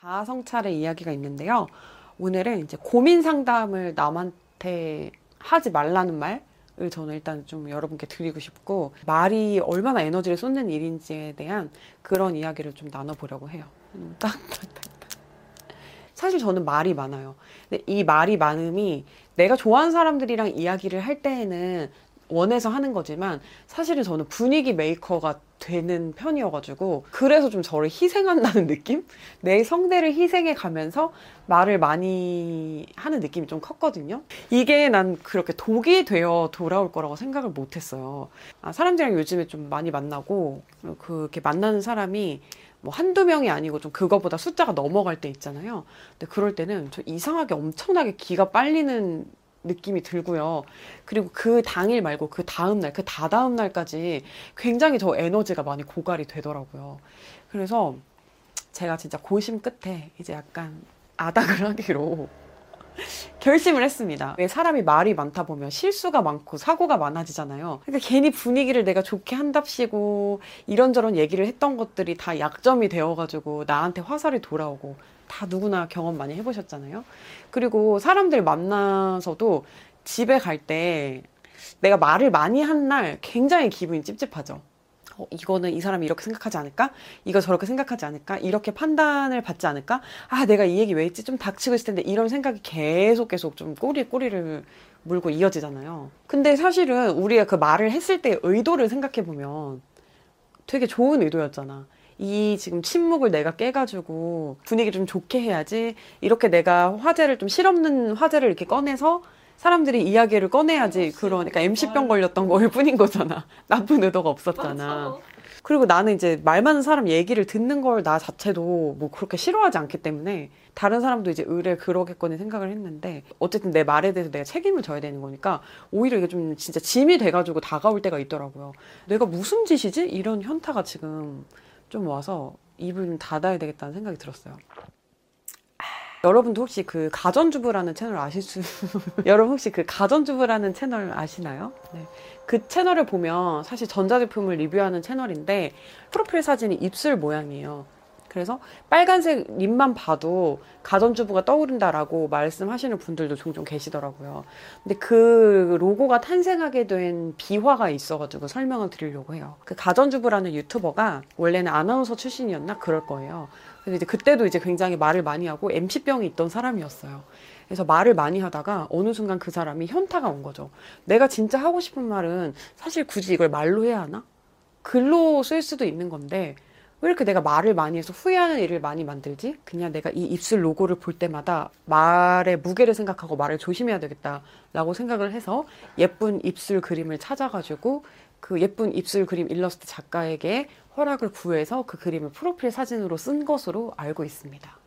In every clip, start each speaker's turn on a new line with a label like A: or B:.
A: 자아 성찰의 이야기가 있는데요. 오늘은 이제 고민 상담을 남한테 하지 말라는 말을 저는 일단 좀 여러분께 드리고 싶고 말이 얼마나 에너지를 쏟는 일인지에 대한 그런 이야기를 좀 나눠보려고 해요. 음. 사실 저는 말이 많아요. 근데 이 말이 많음이 내가 좋아하는 사람들이랑 이야기를 할 때에는 원해서 하는 거지만 사실은 저는 분위기 메이커가 되는 편이어가지고 그래서 좀 저를 희생한다는 느낌? 내 성대를 희생해 가면서 말을 많이 하는 느낌이 좀 컸거든요. 이게 난 그렇게 독이 되어 돌아올 거라고 생각을 못 했어요. 아, 사람들이랑 요즘에 좀 많이 만나고 그렇게 만나는 사람이 뭐 한두 명이 아니고 좀 그거보다 숫자가 넘어갈 때 있잖아요. 근데 그럴 때는 좀 이상하게 엄청나게 기가 빨리는 느낌이 들고요. 그리고 그 당일 말고 그 다음날, 그 다다음 날까지 굉장히 저 에너지가 많이 고갈이 되더라고요. 그래서 제가 진짜 고심 끝에 이제 약간 아닥을 하기로 결심을 했습니다. 왜 사람이 말이 많다 보면 실수가 많고 사고가 많아지잖아요. 그러니까 괜히 분위기를 내가 좋게 한답시고 이런저런 얘기를 했던 것들이 다 약점이 되어가지고 나한테 화살이 돌아오고 다 누구나 경험 많이 해보셨잖아요. 그리고 사람들 만나서도 집에 갈 때 내가 말을 많이 한 날 굉장히 기분이 찝찝하죠. 어, 이거는 이 사람이 이렇게 생각하지 않을까? 이거 저렇게 생각하지 않을까? 이렇게 판단을 받지 않을까? 아, 내가 이 얘기 왜 했지? 좀 닥치고 있을 텐데 이런 생각이 계속 계속 좀 꼬리에 꼬리를 물고 이어지잖아요. 근데 사실은 우리가 그 말을 했을 때 의도를 생각해 보면 되게 좋은 의도였잖아. 이 지금 침묵을 내가 깨가지고 분위기 좀 좋게 해야지. 이렇게 내가 화제를 좀 실없는 화제를 이렇게 꺼내서 사람들이 이야기를 꺼내야지. 그러니까 MC병 걸렸던 거일 뿐인 거잖아. 나쁜 의도가 없었잖아. 그리고 나는 이제 말 많은 사람 얘기를 듣는 걸 나 자체도 뭐 그렇게 싫어하지 않기 때문에 다른 사람도 이제 의뢰 그러겠거니 생각을 했는데 어쨌든 내 말에 대해서 내가 책임을 져야 되는 거니까 오히려 이게 좀 진짜 짐이 돼가지고 다가올 때가 있더라고요. 내가 무슨 짓이지? 이런 현타가 지금 좀 와서 입을 좀 닫아야 되겠다는 생각이 들었어요. 여러분도 혹시 그 가전주부라는 채널 아실 수 여러분 혹시 그 가전주부라는 채널 아시나요? 네. 그 채널을 보면 사실 전자제품을 리뷰하는 채널인데 프로필 사진이 입술 모양이에요. 그래서 빨간색 립만 봐도 가전주부가 떠오른다라고 말씀하시는 분들도 종종 계시더라고요. 근데 그 로고가 탄생하게 된 비화가 있어가지고 설명을 드리려고 해요. 그 가전주부라는 유튜버가 원래는 아나운서 출신이었나 그럴 거예요. 근데 이제 그때도 이제 굉장히 말을 많이 하고 MC병이 있던 사람이었어요. 그래서 말을 많이 하다가 어느 순간 그 사람이 현타가 온 거죠. 내가 진짜 하고 싶은 말은 사실 굳이 이걸 말로 해야 하나? 글로 쓸 수도 있는 건데 왜 이렇게 내가 말을 많이 해서 후회하는 일을 많이 만들지? 그냥 내가 이 입술 로고를 볼 때마다 말의 무게를 생각하고 말을 조심해야 되겠다라고 생각을 해서 예쁜 입술 그림을 찾아가지고 그 예쁜 입술 그림 일러스트 작가에게 허락을 구해서 그 그림을 프로필 사진으로 쓴 것으로 알고 있습니다.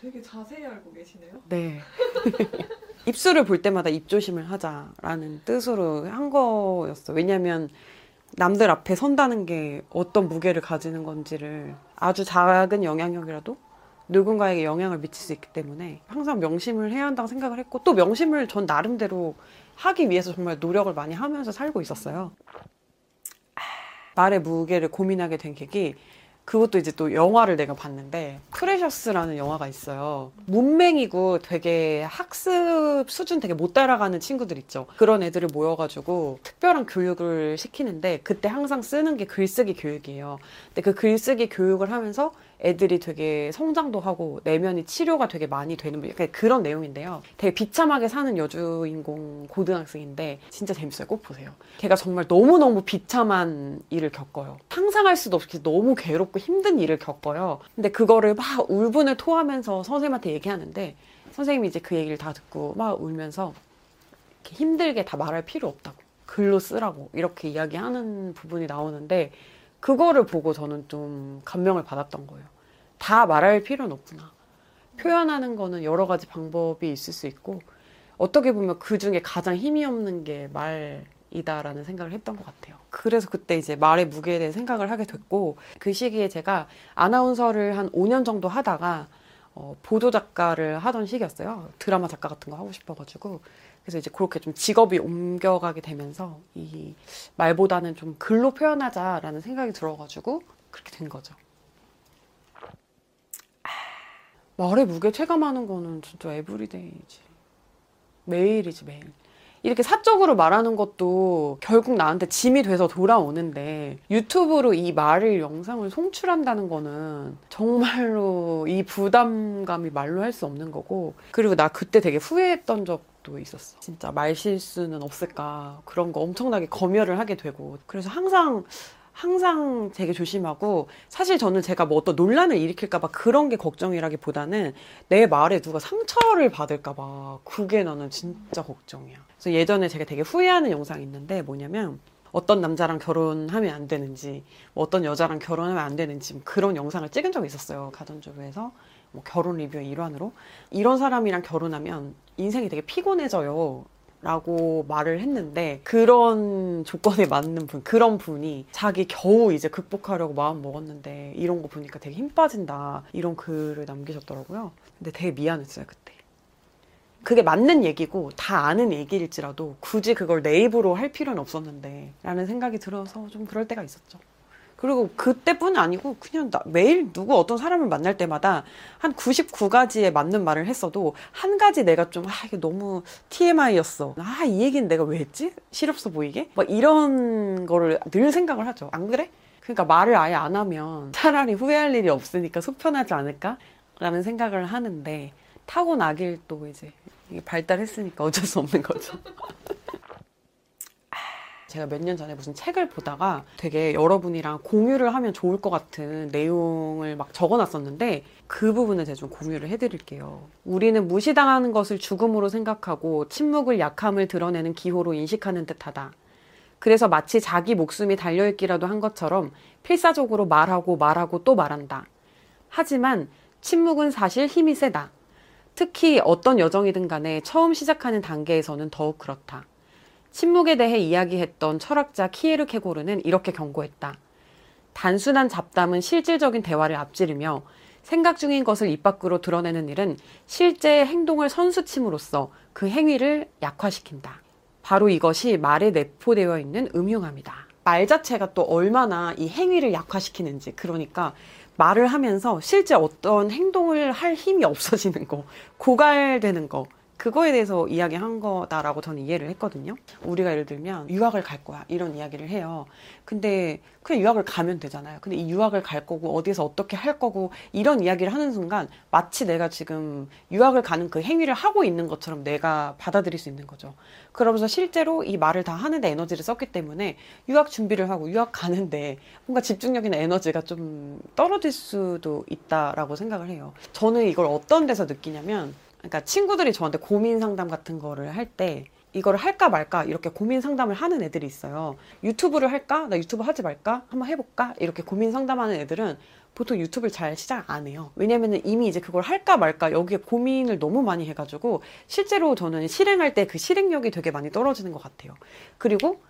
B: 되게 자세히 알고 계시네요.
A: 네. 입술을 볼 때마다 입조심을 하자라는 뜻으로 한 거였어. 왜냐면 남들 앞에 선다는 게 어떤 무게를 가지는 건지를 아주 작은 영향력이라도 누군가에게 영향을 미칠 수 있기 때문에 항상 명심을 해야 한다고 생각을 했고 또 명심을 전 나름대로 하기 위해서 정말 노력을 많이 하면서 살고 있었어요. 말의 무게를 고민하게 된 계기 그것도 이제 또 영화를 내가 봤는데 프레셔스라는 영화가 있어요. 문맹이고 되게 학습 수준 되게 못 따라가는 친구들 있죠. 그런 애들을 모여가지고 특별한 교육을 시키는데 그때 항상 쓰는 게 글쓰기 교육이에요. 근데 그 글쓰기 교육을 하면서 애들이 되게 성장도 하고 내면이 치료가 되게 많이 되는 약간 그런 내용인데요. 되게 비참하게 사는 여주인공 고등학생인데 진짜 재밌어요. 꼭 보세요. 걔가 정말 너무너무 비참한 일을 겪어요. 상상할 수도 없이 너무 괴롭고 힘든 일을 겪어요. 근데 그거를 막 울분을 토하면서 선생님한테 얘기하는데 선생님이 이제 그 얘기를 다 듣고 막 울면서 힘들게 다 말할 필요 없다고. 글로 쓰라고. 이렇게 이야기하는 부분이 나오는데 그거를 보고 저는 좀 감명을 받았던 거예요. 다 말할 필요는 없구나. 표현하는 거는 여러 가지 방법이 있을 수 있고, 어떻게 보면 그 중에 가장 힘이 없는 게 말이다라는 생각을 했던 것 같아요. 그래서 그때 이제 말의 무게에 대해 생각을 하게 됐고, 그 시기에 제가 아나운서를 한 5년 정도 하다가, 어, 보도 작가를 하던 시기였어요. 드라마 작가 같은 거 하고 싶어가지고. 그래서 이제 그렇게 좀 직업이 옮겨가게 되면서 이 말보다는 좀 글로 표현하자라는 생각이 들어가지고 그렇게 된 거죠. 말의 무게 체감하는 거는 진짜 everyday지. 매일이지, 매일. 이렇게 사적으로 말하는 것도 결국 나한테 짐이 돼서 돌아오는데 유튜브로 이 말을 영상을 송출한다는 거는 정말로 이 부담감이 말로 할 수 없는 거고 그리고 나 그때 되게 후회했던 적도 있었어. 진짜 말 실수는 없을까 그런 거 엄청나게 검열을 하게 되고 그래서 항상 항상 되게 조심하고 사실 저는 제가 뭐 어떤 논란을 일으킬까봐 그런 게 걱정이라기보다는 내 말에 누가 상처를 받을까봐 그게 나는 진짜 걱정이야. 그래서 예전에 제가 되게 후회하는 영상이 있는데 뭐냐면 어떤 남자랑 결혼하면 안 되는지 뭐 어떤 여자랑 결혼하면 안 되는지 뭐 그런 영상을 찍은 적이 있었어요 가전주부에서. 뭐 결혼 리뷰의 일환으로. 이런 사람이랑 결혼하면 인생이 되게 피곤해져요 라고 말을 했는데 그런 조건에 맞는 분 그런 분이 자기 겨우 이제 극복하려고 마음 먹었는데 이런 거 보니까 되게 힘 빠진다 이런 글을 남기셨더라고요. 근데 되게 미안했어요 그때. 그게 맞는 얘기고 다 아는 얘기일지라도 굳이 그걸 내 입으로 할 필요는 없었는데 라는 생각이 들어서 좀 그럴 때가 있었죠 그리고 그때뿐 아니고 그냥 나 매일 누구 어떤 사람을 만날 때마다 한 99가지에 맞는 말을 했어도 한 가지 내가 좀 아 이게 너무 TMI였어. 아 이 얘기는 내가 왜 했지? 실없어 보이게? 막 이런 거를 늘 생각을 하죠. 안 그래? 그러니까 말을 아예 안 하면 차라리 후회할 일이 없으니까 속 편하지 않을까? 라는 생각을 하는데 타고나길 또 이제 발달했으니까 어쩔 수 없는 거죠. 제가 몇 년 전에 무슨 책을 보다가 되게 여러분이랑 공유를 하면 좋을 것 같은 내용을 막 적어놨었는데 그 부분을 제가 좀 공유를 해드릴게요. 우리는 무시당하는 것을 죽음으로 생각하고 침묵을 약함을 드러내는 기호로 인식하는 듯하다. 그래서 마치 자기 목숨이 달려있기라도 한 것처럼 필사적으로 말하고 말하고 또 말한다. 하지만 침묵은 사실 힘이 세다. 특히 어떤 여정이든 간에 처음 시작하는 단계에서는 더욱 그렇다. 침묵에 대해 이야기했던 철학자 키에르 케고르는 이렇게 경고했다. 단순한 잡담은 실질적인 대화를 앞지르며 생각 중인 것을 입 밖으로 드러내는 일은 실제의 행동을 선수침으로써 그 행위를 약화시킨다. 바로 이것이 말에 내포되어 있는 음흉함이다. 말 자체가 또 얼마나 이 행위를 약화시키는지, 그러니까 말을 하면서 실제 어떤 행동을 할 힘이 없어지는 거, 고갈되는 거, 그거에 대해서 이야기한 거다라고 저는 이해를 했거든요. 우리가 예를 들면 유학을 갈 거야 이런 이야기를 해요. 근데 그냥 유학을 가면 되잖아요. 근데 이 유학을 갈 거고 어디서 어떻게 할 거고 이런 이야기를 하는 순간 마치 내가 지금 유학을 가는 그 행위를 하고 있는 것처럼 내가 받아들일 수 있는 거죠. 그러면서 실제로 이 말을 다 하는데 에너지를 썼기 때문에 유학 준비를 하고 유학 가는데 뭔가 집중력이나 에너지가 좀 떨어질 수도 있다라고 생각을 해요. 저는 이걸 어떤 데서 느끼냐면 그러니까 친구들이 저한테 고민 상담 같은 거를 할 때 이거를 할까 말까 이렇게 고민 상담을 하는 애들이 있어요. 유튜브를 할까? 나 유튜브 하지 말까? 한번 해볼까? 이렇게 고민 상담하는 애들은 보통 유튜브를 잘 시작 안 해요. 왜냐면은 이미 이제 그걸 할까 말까 여기에 고민을 너무 많이 해가지고 실제로 저는 실행할 때 그 실행력이 되게 많이 떨어지는 것 같아요. 그리고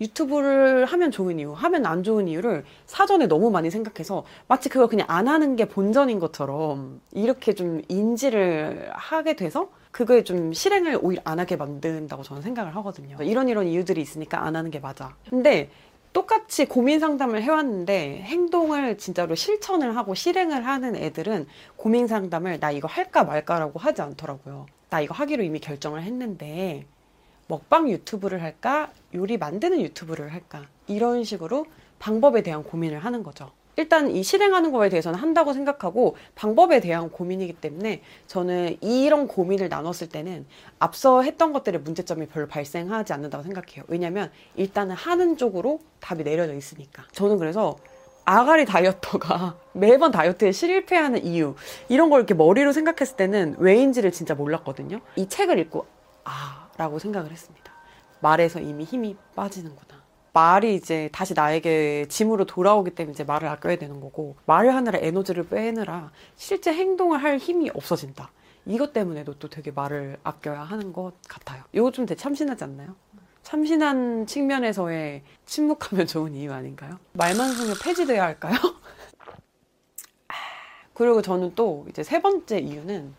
A: 유튜브를 하면 좋은 이유, 하면 안 좋은 이유를 사전에 너무 많이 생각해서 마치 그걸 그냥 안 하는 게 본전인 것처럼 이렇게 좀 인지를 하게 돼서 그거에 좀 실행을 오히려 안 하게 만든다고 저는 생각을 하거든요. 이런 이런 이유들이 있으니까 안 하는 게 맞아. 근데 똑같이 고민 상담을 해왔는데 행동을 진짜로 실천을 하고 실행을 하는 애들은 고민 상담을 나 이거 할까 말까라고 하지 않더라고요. 나 이거 하기로 이미 결정을 했는데 먹방 유튜브를 할까? 요리 만드는 유튜브를 할까? 이런 식으로 방법에 대한 고민을 하는 거죠. 일단 이 실행하는 거에 대해서는 한다고 생각하고 방법에 대한 고민이기 때문에 저는 이런 고민을 나눴을 때는 앞서 했던 것들의 문제점이 별로 발생하지 않는다고 생각해요. 왜냐면 일단은 하는 쪽으로 답이 내려져 있으니까. 저는 그래서 아가리 다이어터가 매번 다이어트에 실패하는 이유 이런 걸 이렇게 머리로 생각했을 때는 왜인지를 진짜 몰랐거든요. 이 책을 읽고 아 라고 생각을 했습니다. 말에서 이미 힘이 빠지는구나. 말이 이제 다시 나에게 짐으로 돌아오기 때문에 이제 말을 아껴야 되는 거고, 말을 하느라 에너지를 빼느라 실제 행동을 할 힘이 없어진다. 이것 때문에도 또 되게 말을 아껴야 하는 것 같아요. 이거 좀 되게 참신하지 않나요? 참신한 측면에서의 침묵하면 좋은 이유 아닌가요? 말만성이 폐지돼야 할까요? 그리고 저는 또 이제 세 번째 이유는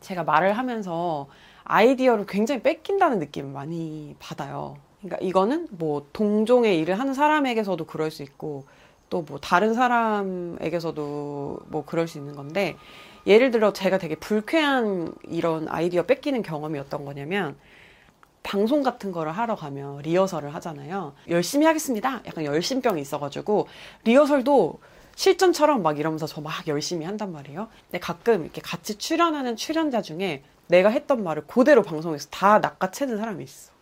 A: 제가 말을 하면서 아이디어를 굉장히 뺏긴다는 느낌을 많이 받아요. 그러니까 이거는 뭐 동종의 일을 하는 사람에게서도 그럴 수 있고 또 뭐 다른 사람에게서도 뭐 그럴 수 있는 건데 예를 들어 제가 되게 불쾌한 이런 아이디어 뺏기는 경험이었던 거냐면 방송 같은 거를 하러 가면 리허설을 하잖아요. 열심히 하겠습니다. 약간 열심병이 있어가지고 리허설도 실전처럼 막 이러면서 저 막 열심히 한단 말이에요. 근데 가끔 이렇게 같이 출연하는 출연자 중에 내가 했던 말을 그대로 방송에서 다 낚아채는 사람이 있어.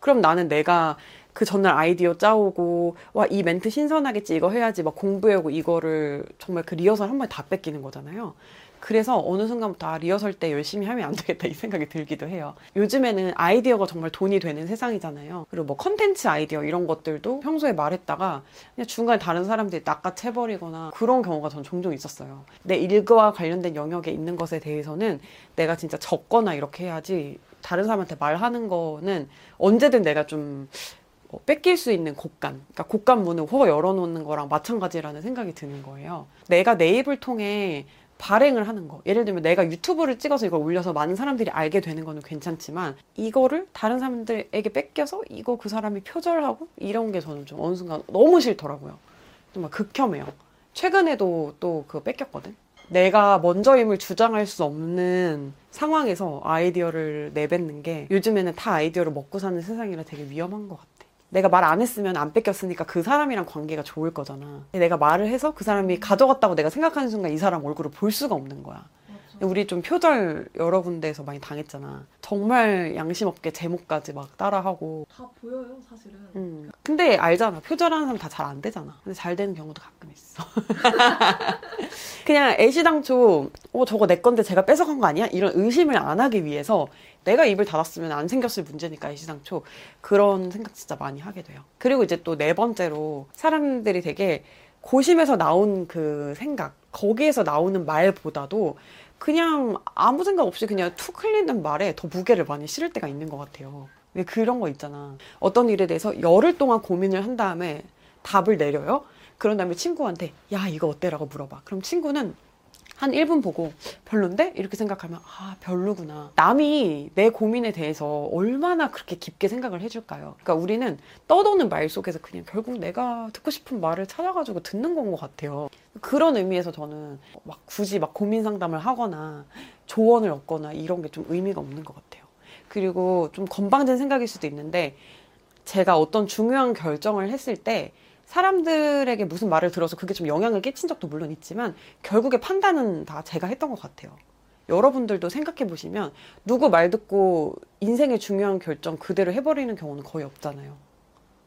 A: 그럼 나는 내가 그 전날 아이디어 짜오고 와 이 멘트 신선하겠지 이거 해야지 막 공부해오고 이거를 정말 그 리허설 한 번에 다 뺏기는 거잖아요. 그래서 어느 순간부터 아, 리허설 때 열심히 하면 안 되겠다 이 생각이 들기도 해요. 요즘에는 아이디어가 정말 돈이 되는 세상이잖아요. 그리고 뭐 컨텐츠 아이디어 이런 것들도 평소에 말했다가 그냥 중간에 다른 사람들이 낚아채버리거나 그런 경우가 전 종종 있었어요. 내 일과 관련된 영역에 있는 것에 대해서는 내가 진짜 적거나 이렇게 해야지 다른 사람한테 말하는 거는 언제든 내가 좀 어, 뺏길 수 있는 곡간, 그러니까 곡간 문을 허 열어놓는 거랑 마찬가지라는 생각이 드는 거예요. 내가 내 입을 통해 발행을 하는 거. 예를 들면 내가 유튜브를 찍어서 이걸 올려서 많은 사람들이 알게 되는 거는 괜찮지만 이거를 다른 사람들에게 뺏겨서 이거 그 사람이 표절하고 이런 게 저는 좀 어느 순간 너무 싫더라고요. 정말 극혐해요. 최근에도 또 그거 뺏겼거든. 내가 먼저임을 주장할 수 없는 상황에서 아이디어를 내뱉는 게 요즘에는 다 아이디어를 먹고 사는 세상이라 되게 위험한 것 같아. 내가 말 안 했으면 안 뺏겼으니까 그 사람이랑 관계가 좋을 거잖아. 내가 말을 해서 그 사람이 가져갔다고 내가 생각하는 순간 이 사람 얼굴을 볼 수가 없는 거야. 우리 좀 표절 여러 군데에서 많이 당했잖아. 정말 양심 없게 제목까지 막 따라하고.
B: 다 보여요, 사실은.
A: 음. 근데 알잖아. 표절하는 사람 다 잘 안 되잖아. 근데 잘 되는 경우도 가끔 있어. 그냥 애시당초, 어, 저거 내 건데 제가 뺏어간 거 아니야? 이런 의심을 안 하기 위해서 내가 입을 닫았으면 안 생겼을 문제니까 애시당초 그런 생각 진짜 많이 하게 돼요. 그리고 이제 또 네 번째로 사람들이 되게 고심에서 나온 그 생각, 거기에서 나오는 말보다도 그냥 아무 생각 없이 그냥 툭 흘리는 말에 더 무게를 많이 실을 때가 있는 것 같아요. 왜 그런 거 있잖아. 어떤 일에 대해서 열흘 동안 고민을 한 다음에 답을 내려요. 그런 다음에 친구한테 야 이거 어때라고 물어봐. 그럼 친구는 한 1분 보고 별론데? 이렇게 생각하면 아 별로구나. 남이 내 고민에 대해서 얼마나 그렇게 깊게 생각을 해줄까요? 그러니까 우리는 떠도는 말 속에서 그냥 결국 내가 듣고 싶은 말을 찾아가지고 듣는 건 것 같아요. 그런 의미에서 저는 막 굳이 막 고민 상담을 하거나 조언을 얻거나 이런 게 좀 의미가 없는 것 같아요. 그리고 좀 건방진 생각일 수도 있는데 제가 어떤 중요한 결정을 했을 때 사람들에게 무슨 말을 들어서 그게 좀 영향을 끼친 적도 물론 있지만 결국에 판단은 다 제가 했던 것 같아요. 여러분들도 생각해 보시면 누구 말 듣고 인생의 중요한 결정 그대로 해버리는 경우는 거의 없잖아요.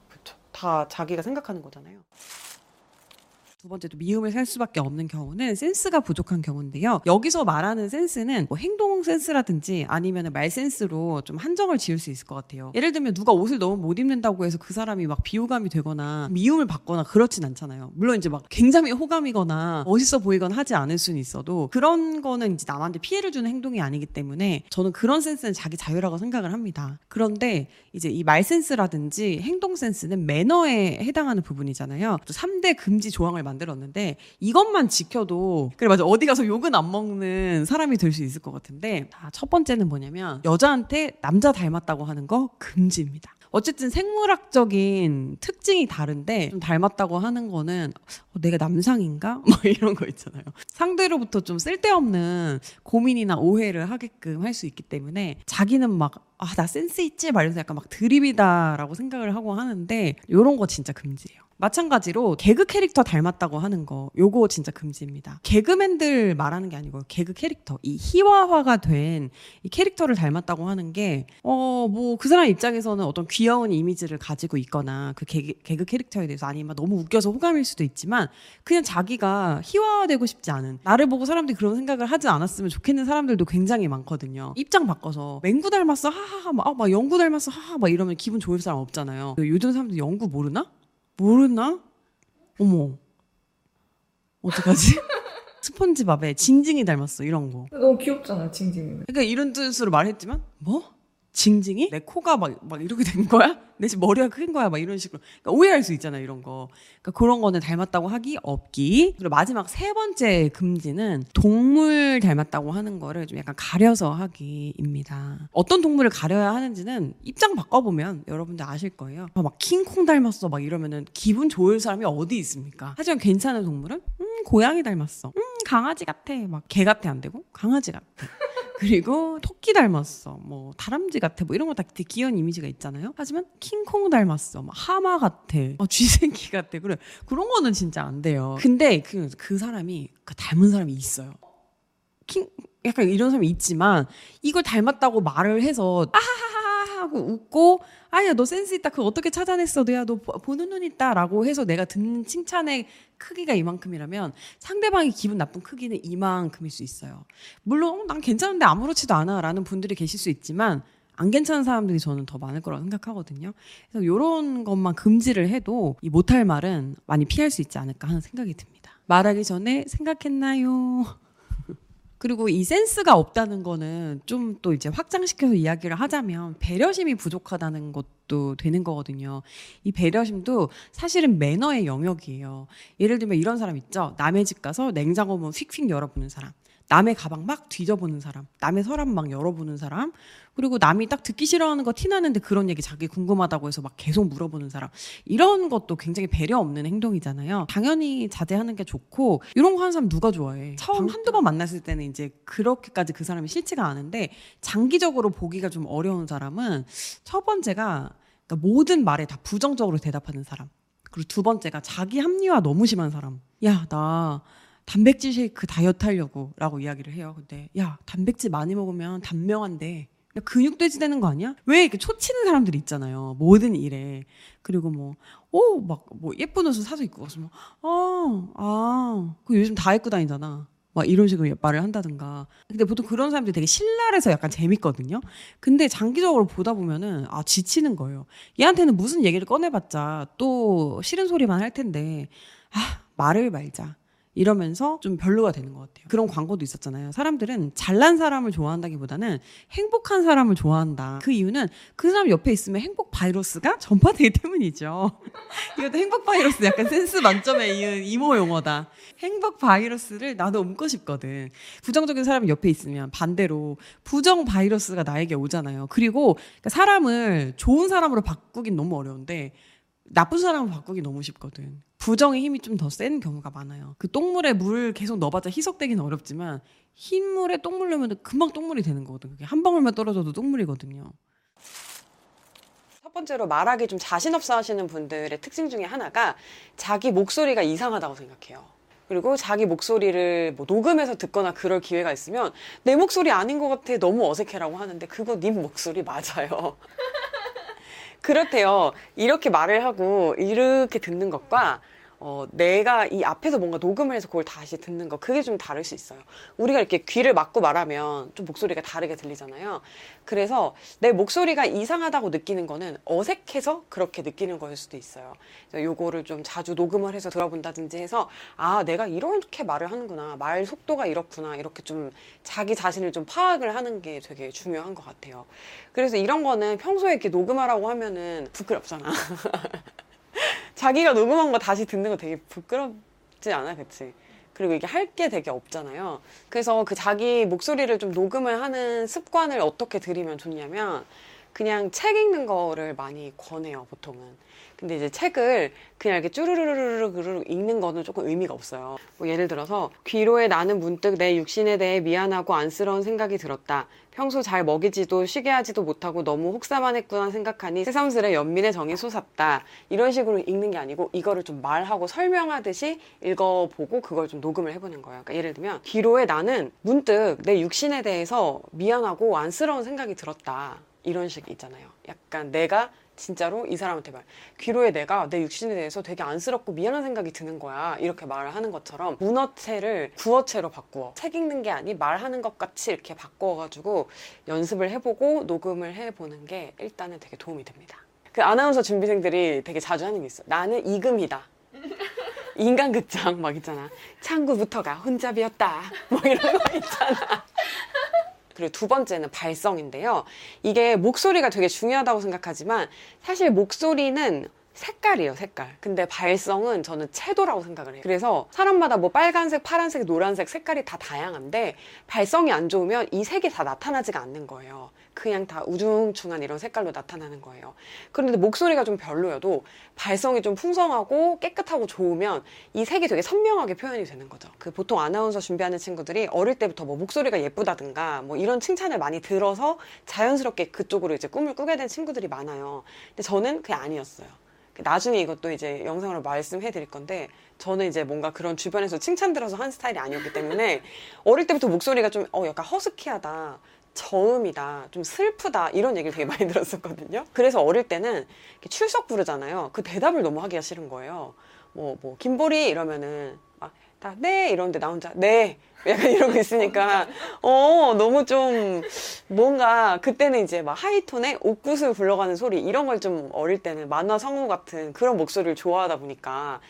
A: 그렇죠. 다 자기가 생각하는 거잖아요. 두 번째도 미움을 살 수밖에 없는 경우는 센스가 부족한 경우인데요. 여기서 말하는 센스는 뭐 행동 센스라든지 아니면 말 센스로 좀 한정을 지을 수 있을 것 같아요. 예를 들면 누가 옷을 너무 못 입는다고 해서 그 사람이 막 비호감이 되거나 미움을 받거나 그렇진 않잖아요. 물론 이제 막 굉장히 호감이거나 멋있어 보이거나 하지 않을 수는 있어도 그런 거는 이제 남한테 피해를 주는 행동이 아니기 때문에 저는 그런 센스는 자기 자유라고 생각을 합니다. 그런데 이제 이 말 센스라든지 행동 센스는 매너에 해당하는 부분이잖아요. 또 3대 금지 조항을 만들었는데 이것만 지켜도 그래 맞아 어디 가서 욕은 안 먹는 사람이 될 수 있을 것 같은데 자, 첫 번째는 뭐냐면 여자한테 남자 닮았다고 하는 거 금지입니다. 어쨌든 생물학적인 특징이 다른데 좀 닮았다고 하는 거는 어, 내가 남상인가? 뭐 이런 거 있잖아요. 상대로부터 좀 쓸데없는 고민이나 오해를 하게끔 할 수 있기 때문에 자기는 막 아, 나 센스 있지? 말면서 약간 막 드립이다라고 생각을 하고 하는데 요런 거 진짜 금지예요. 마찬가지로 개그 캐릭터 닮았다고 하는 거 요거 진짜 금지입니다. 개그맨들 말하는 게 아니고 개그 캐릭터 이 희화화가 된 이 캐릭터를 닮았다고 하는 게 어 뭐 그 사람 입장에서는 어떤 귀여운 이미지를 가지고 있거나 그 개그, 개그 캐릭터에 대해서 아니면 너무 웃겨서 호감일 수도 있지만 그냥 자기가 희화화되고 싶지 않은 나를 보고 사람들이 그런 생각을 하지 않았으면 좋겠는 사람들도 굉장히 많거든요. 입장 바꿔서 맹구 닮았어 하하 하 막, 아, 막 영구 닮았어 하하 막 이러면 기분 좋을 사람 없잖아요. 요즘 사람들 영구 모르나? 모르나? 어머. 어떡하지? 스폰지밥에 징징이 닮았어, 이런 거.
B: 너무 귀엽잖아, 징징이.
A: 그러니까 이런 뜻으로 말했지만, 뭐? 징징이 내 코가 막, 막 이렇게 된 거야? 내 머리가 큰 거야? 막 이런 식으로 그러니까 오해할 수 있잖아 이런 거. 그러니까 그런 거는 닮았다고 하기 없기. 그리고 마지막 세 번째 금지는 동물 닮았다고 하는 거를 좀 약간 가려서 하기입니다. 어떤 동물을 가려야 하는지는 입장 바꿔보면 여러분들 아실 거예요. 아, 막 킹콩 닮았어 막 이러면은 기분 좋을 사람이 어디 있습니까? 하지만 괜찮은 동물은 음 고양이 닮았어. 음 강아지 같아. 막 개 같아 안 되고 강아지 같아. 그리고 토끼 닮았어. 뭐 다람쥐 같아. 뭐 이런 거 다 귀여운 이미지가 있잖아요. 하지만 킹콩 닮았어. 막 하마 같아. 어, 쥐새끼 같아. 그래. 그런 거는 진짜 안 돼요. 근데 그, 그 사람이 그 닮은 사람이 있어요. 킹 약간 이런 사람이 있지만 이걸 닮았다고 말을 해서 아하하하 하고 웃고 아야 너 센스 있다 그거 어떻게 찾아냈어 너야 너 보- 보는 눈 있다라고 해서 내가 듣는 칭찬의 크기가 이만큼이라면 상대방이 기분 나쁜 크기는 이만큼일 수 있어요 물론 어, 난 괜찮은데 아무렇지도 않아라는 분들이 계실 수 있지만 안 괜찮은 사람들이 저는 더 많을 거라고 생각하거든요. 그래서 이런 것만 금지를 해도 이 못할 말은 많이 피할 수 있지 않을까 하는 생각이 듭니다. 말하기 전에 생각했나요? 그리고 이 센스가 없다는 거는 좀 또 이제 확장시켜서 이야기를 하자면 배려심이 부족하다는 것도 되는 거거든요. 이 배려심도 사실은 매너의 영역이에요. 예를 들면 이런 사람 있죠. 남의 집 가서 냉장고 문 휙휙 열어보는 사람. 남의 가방 막 뒤져보는 사람, 남의 서랍 막 열어보는 사람, 그리고 남이 딱 듣기 싫어하는 거 티나는데 그런 얘기 자기 궁금하다고 해서 막 계속 물어보는 사람, 이런 것도 굉장히 배려 없는 행동이잖아요. 당연히 자제하는 게 좋고, 이런 거 하는 사람 누가 좋아해? 처음 한두 번 만났을 때는 이제 그렇게까지 그 사람이 싫지가 않은데, 장기적으로 보기가 좀 어려운 사람은 첫 번째가 그러니까 모든 말에 다 부정적으로 대답하는 사람. 그리고 두 번째가 자기 합리화 너무 심한 사람. 야, 나 단백질 쉐이크 다이어트 하려고 라고 이야기를 해요. 근데 야, 단백질 많이 먹으면 단명한데 야, 근육돼지 되는 거 아니야? 왜 이렇게 초치는 사람들이 있잖아요. 모든 일에. 그리고 뭐, 오, 막, 뭐, 예쁜 옷을 사서 입고 가서 뭐, 아, 아, 그 요즘 다 입고 다니잖아. 막 이런 식으로 말을 한다든가. 근데 보통 그런 사람들이 되게 신랄해서 약간 재밌거든요. 근데 장기적으로 보다 보면은, 아, 지치는 거예요. 얘한테는 무슨 얘기를 꺼내봤자 또 싫은 소리만 할 텐데, 아, 말을 말자. 이러면서 좀 별로가 되는 것 같아요. 그런 광고도 있었잖아요. 사람들은 잘난 사람을 좋아한다기보다는 행복한 사람을 좋아한다. 그 이유는 그 사람 옆에 있으면 행복 바이러스가 전파되기 때문이죠. 이것도 행복 바이러스 약간 센스 만점에 이은 이모 용어다. 행복 바이러스를 나도 옮고 싶거든. 부정적인 사람이 옆에 있으면 반대로 부정 바이러스가 나에게 오잖아요. 그리고 그러니까 사람을 좋은 사람으로 바꾸긴 너무 어려운데 나쁜 사람을 바꾸기 너무 쉽거든. 부정의 힘이 좀 더 센 경우가 많아요. 그 똥물에 물 계속 넣어봤자 희석되기는 어렵지만 흰 물에 똥물 넣으면 금방 똥물이 되는 거거든. 그게 한 방울만 떨어져도 똥물이거든요. 첫 번째로 말하기 좀 자신 없어 하시는 분들의 특징 중에 하나가 자기 목소리가 이상하다고 생각해요. 그리고 자기 목소리를 뭐 녹음해서 듣거나 그럴 기회가 있으면 내 목소리 아닌 것 같아 너무 어색해라고 하는데 그거 네 목소리 맞아요. 그렇대요. 이렇게 말을 하고 이렇게 듣는 것과 어, 내가 이 앞에서 뭔가 녹음을 해서 그걸 다시 듣는 거 그게 좀 다를 수 있어요. 우리가 이렇게 귀를 막고 말하면 좀 목소리가 다르게 들리잖아요. 그래서 내 목소리가 이상하다고 느끼는 거는 어색해서 그렇게 느끼는 거일 수도 있어요. 요거를 좀 자주 녹음을 해서 들어본다든지 해서 아 내가 이렇게 말을 하는구나 말 속도가 이렇구나 이렇게 좀 자기 자신을 좀 파악을 하는 게 되게 중요한 것 같아요. 그래서 이런 거는 평소에 이렇게 녹음하라고 하면은 부끄럽잖아. 자기가 녹음한 거 다시 듣는 거 되게 부끄럽지 않아, 그치? 그리고 이게 할 게 되게 없잖아요. 그래서 그 자기 목소리를 좀 녹음을 하는 습관을 어떻게 들이면 좋냐면 그냥 책 읽는 거를 많이 권해요, 보통은. 근데 이제 책을 그냥 이렇게 쭈르르르르르 읽는 거는 조금 의미가 없어요. 뭐 예를 들어서 귀로에 나는 문득 내 육신에 대해 미안하고 안쓰러운 생각이 들었다. 평소 잘 먹이지도 쉬게 하지도 못하고 너무 혹사만 했구나 생각하니 새삼스레 연민의 정이 솟았다. 이런 식으로 읽는 게 아니고 이거를 좀 말하고 설명하듯이 읽어보고 그걸 좀 녹음을 해보는 거예요. 그러니까 예를 들면 귀로에 나는 문득 내 육신에 대해서 미안하고 안쓰러운 생각이 들었다. 이런 식 있잖아요. 약간 내가 진짜로 이 사람한테 말. 귀로에 내가 내 육신에 대해서 되게 안쓰럽고 미안한 생각이 드는 거야. 이렇게 말을 하는 것처럼 문어체를 구어체로 바꾸어. 책 읽는 게 아니 말하는 것 같이 이렇게 바꿔가지고 연습을 해보고 녹음을 해보는 게 일단은 되게 도움이 됩니다. 그 아나운서 준비생들이 되게 자주 하는 게 있어. 나는 이금이다. 인간극장 막 있잖아. 창구부터가 혼잡이었다. 뭐 이런 거 있잖아 그리고 두 번째는 발성인데요. 이게 목소리가 되게 중요하다고 생각하지만 사실 목소리는 색깔이에요, 색깔. 근데 발성은 저는 채도라고 생각을 해요. 그래서 사람마다 뭐 빨간색, 파란색, 노란색 색깔이 다 다양한데 발성이 안 좋으면 이 색이 다 나타나지가 않는 거예요. 그냥 다 우중충한 이런 색깔로 나타나는 거예요. 그런데 목소리가 좀 별로여도 발성이 좀 풍성하고 깨끗하고 좋으면 이 색이 되게 선명하게 표현이 되는 거죠. 그 보통 아나운서 준비하는 친구들이 어릴 때부터 뭐 목소리가 예쁘다든가 뭐 이런 칭찬을 많이 들어서 자연스럽게 그쪽으로 이제 꿈을 꾸게 된 친구들이 많아요. 근데 저는 그게 아니었어요. 나중에 이것도 이제 영상으로 말씀해 드릴 건데 저는 이제 뭔가 그런 주변에서 칭찬 들어서 한 스타일이 아니었기 때문에 어릴 때부터 목소리가 좀 어 약간 허스키하다 저음이다, 좀 슬프다, 이런 얘기를 되게 많이 들었었거든요. 그래서 어릴 때는 출석 부르잖아요. 그 대답을 너무 하기가 싫은 거예요. 뭐, 뭐, 김보리 이러면은, 막, 다, 네! 이러는데 나 혼자, 네! 약간 이러고 있으니까, 어, 너무 좀, 뭔가, 그때는 이제 막 하이톤에 옥구슬 굴러가는 소리, 이런 걸 좀 어릴 때는 만화 성우 같은 그런 목소리를 좋아하다 보니까,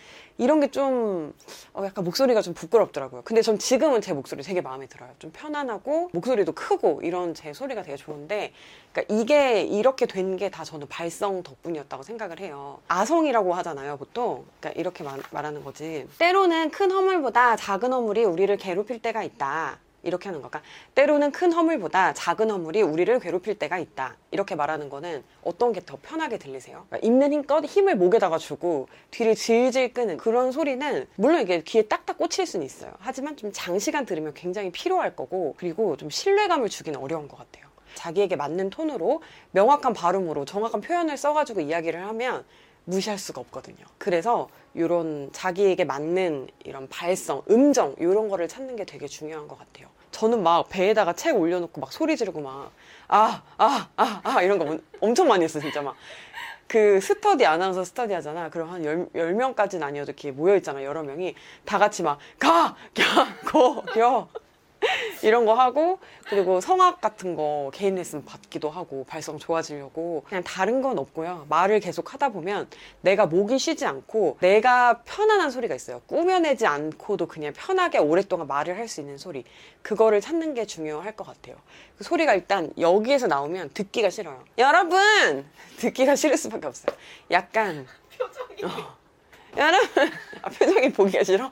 A: 이런 게좀 어, 약간 목소리가 좀 부끄럽더라고요. 근데 전 지금은 제 목소리 되게 마음에 들어요. 좀 편안하고 목소리도 크고 이런 제 소리가 되게 좋은데 그러니까 이게 이렇게 된 게 다 저는 발성 덕분이었다고 생각을 해요. 아성이라고 하잖아요, 보통. 그러니까 이렇게 말, 말하는 거지. 때로는 큰 허물보다 작은 허물이 우리를 괴롭힐 때가 있다. 이렇게 하는 거까 때로는 큰 허물보다 작은 허물이 우리를 괴롭힐 때가 있다. 이렇게 말하는 거는 어떤 게 더 편하게 들리세요? 그러니까 있는 힘껏 힘을 목에다가 주고 뒤를 질질 끄는 그런 소리는 물론 이게 귀에 딱딱 꽂힐 수는 있어요. 하지만 좀 장시간 들으면 굉장히 피로할 거고 그리고 좀 신뢰감을 주기는 어려운 것 같아요. 자기에게 맞는 톤으로 명확한 발음으로 정확한 표현을 써가지고 이야기를 하면 무시할 수가 없거든요. 그래서 이런 자기에게 맞는 이런 발성, 음정 이런 거를 찾는 게 되게 중요한 것 같아요. 저는 막 배에다가 책 올려놓고 막 소리 지르고 막 아, 아, 아, 아 이런 거 엄청 많이 했어 진짜 막. 그 스터디 아나운서 스터디 하잖아. 그럼 한 열, 열 명까지는 아니어도 이렇게 모여있잖아. 여러 명이. 다 같이 막, 가! 겨! 고! 겨! 이런 거 하고 그리고 성악 같은 거 개인 레슨 받기도 하고 발성 좋아지려고 그냥 다른 건 없고요. 말을 계속 하다 보면 내가 목이 쉬지 않고 내가 편안한 소리가 있어요. 꾸며내지 않고도 그냥 편하게 오랫동안 말을 할 수 있는 소리. 그거를 찾는 게 중요할 것 같아요. 그 소리가 일단 여기에서 나오면 듣기가 싫어요. 여러분! 듣기가 싫을 수밖에 없어요. 약간
B: 표정이
A: 어. 여러분! 아, 표정이 보기가 싫어?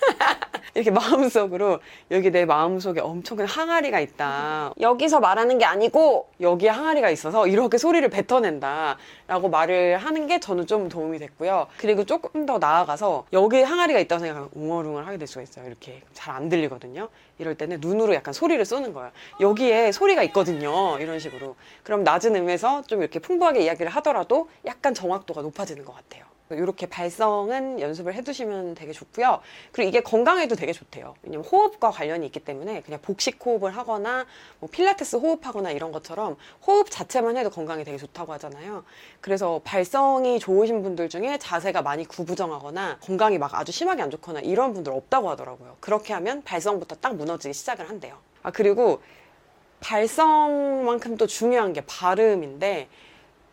A: 이렇게 마음속으로 여기 내 마음속에 엄청 큰 항아리가 있다. 여기서 말하는 게 아니고 여기에 항아리가 있어서 이렇게 소리를 뱉어낸다. 라고 말을 하는 게 저는 좀 도움이 됐고요. 그리고 조금 더 나아가서 여기에 항아리가 있다고 생각하면 웅얼웅얼 하게 될 수가 있어요. 이렇게 잘 안 들리거든요. 이럴 때는 눈으로 약간 소리를 쏘는 거예요. 여기에 소리가 있거든요. 이런 식으로. 그럼 낮은 음에서 좀 이렇게 풍부하게 이야기를 하더라도 약간 정확도가 높아지는 것 같아요. 이렇게 발성은 연습을 해두시면 되게 좋고요. 그리고 이게 건강에도 되게 좋대요. 왜냐면 호흡과 관련이 있기 때문에 그냥 복식 호흡을 하거나 뭐 필라테스 호흡하거나 이런 것처럼 호흡 자체만 해도 건강에 되게 좋다고 하잖아요. 그래서 발성이 좋으신 분들 중에 자세가 많이 구부정하거나 건강이 막 아주 심하게 안 좋거나 이런 분들 없다고 하더라고요. 그렇게 하면 발성부터 딱 무너지기 시작을 한대요. 아, 그리고 발성만큼 또 중요한 게 발음인데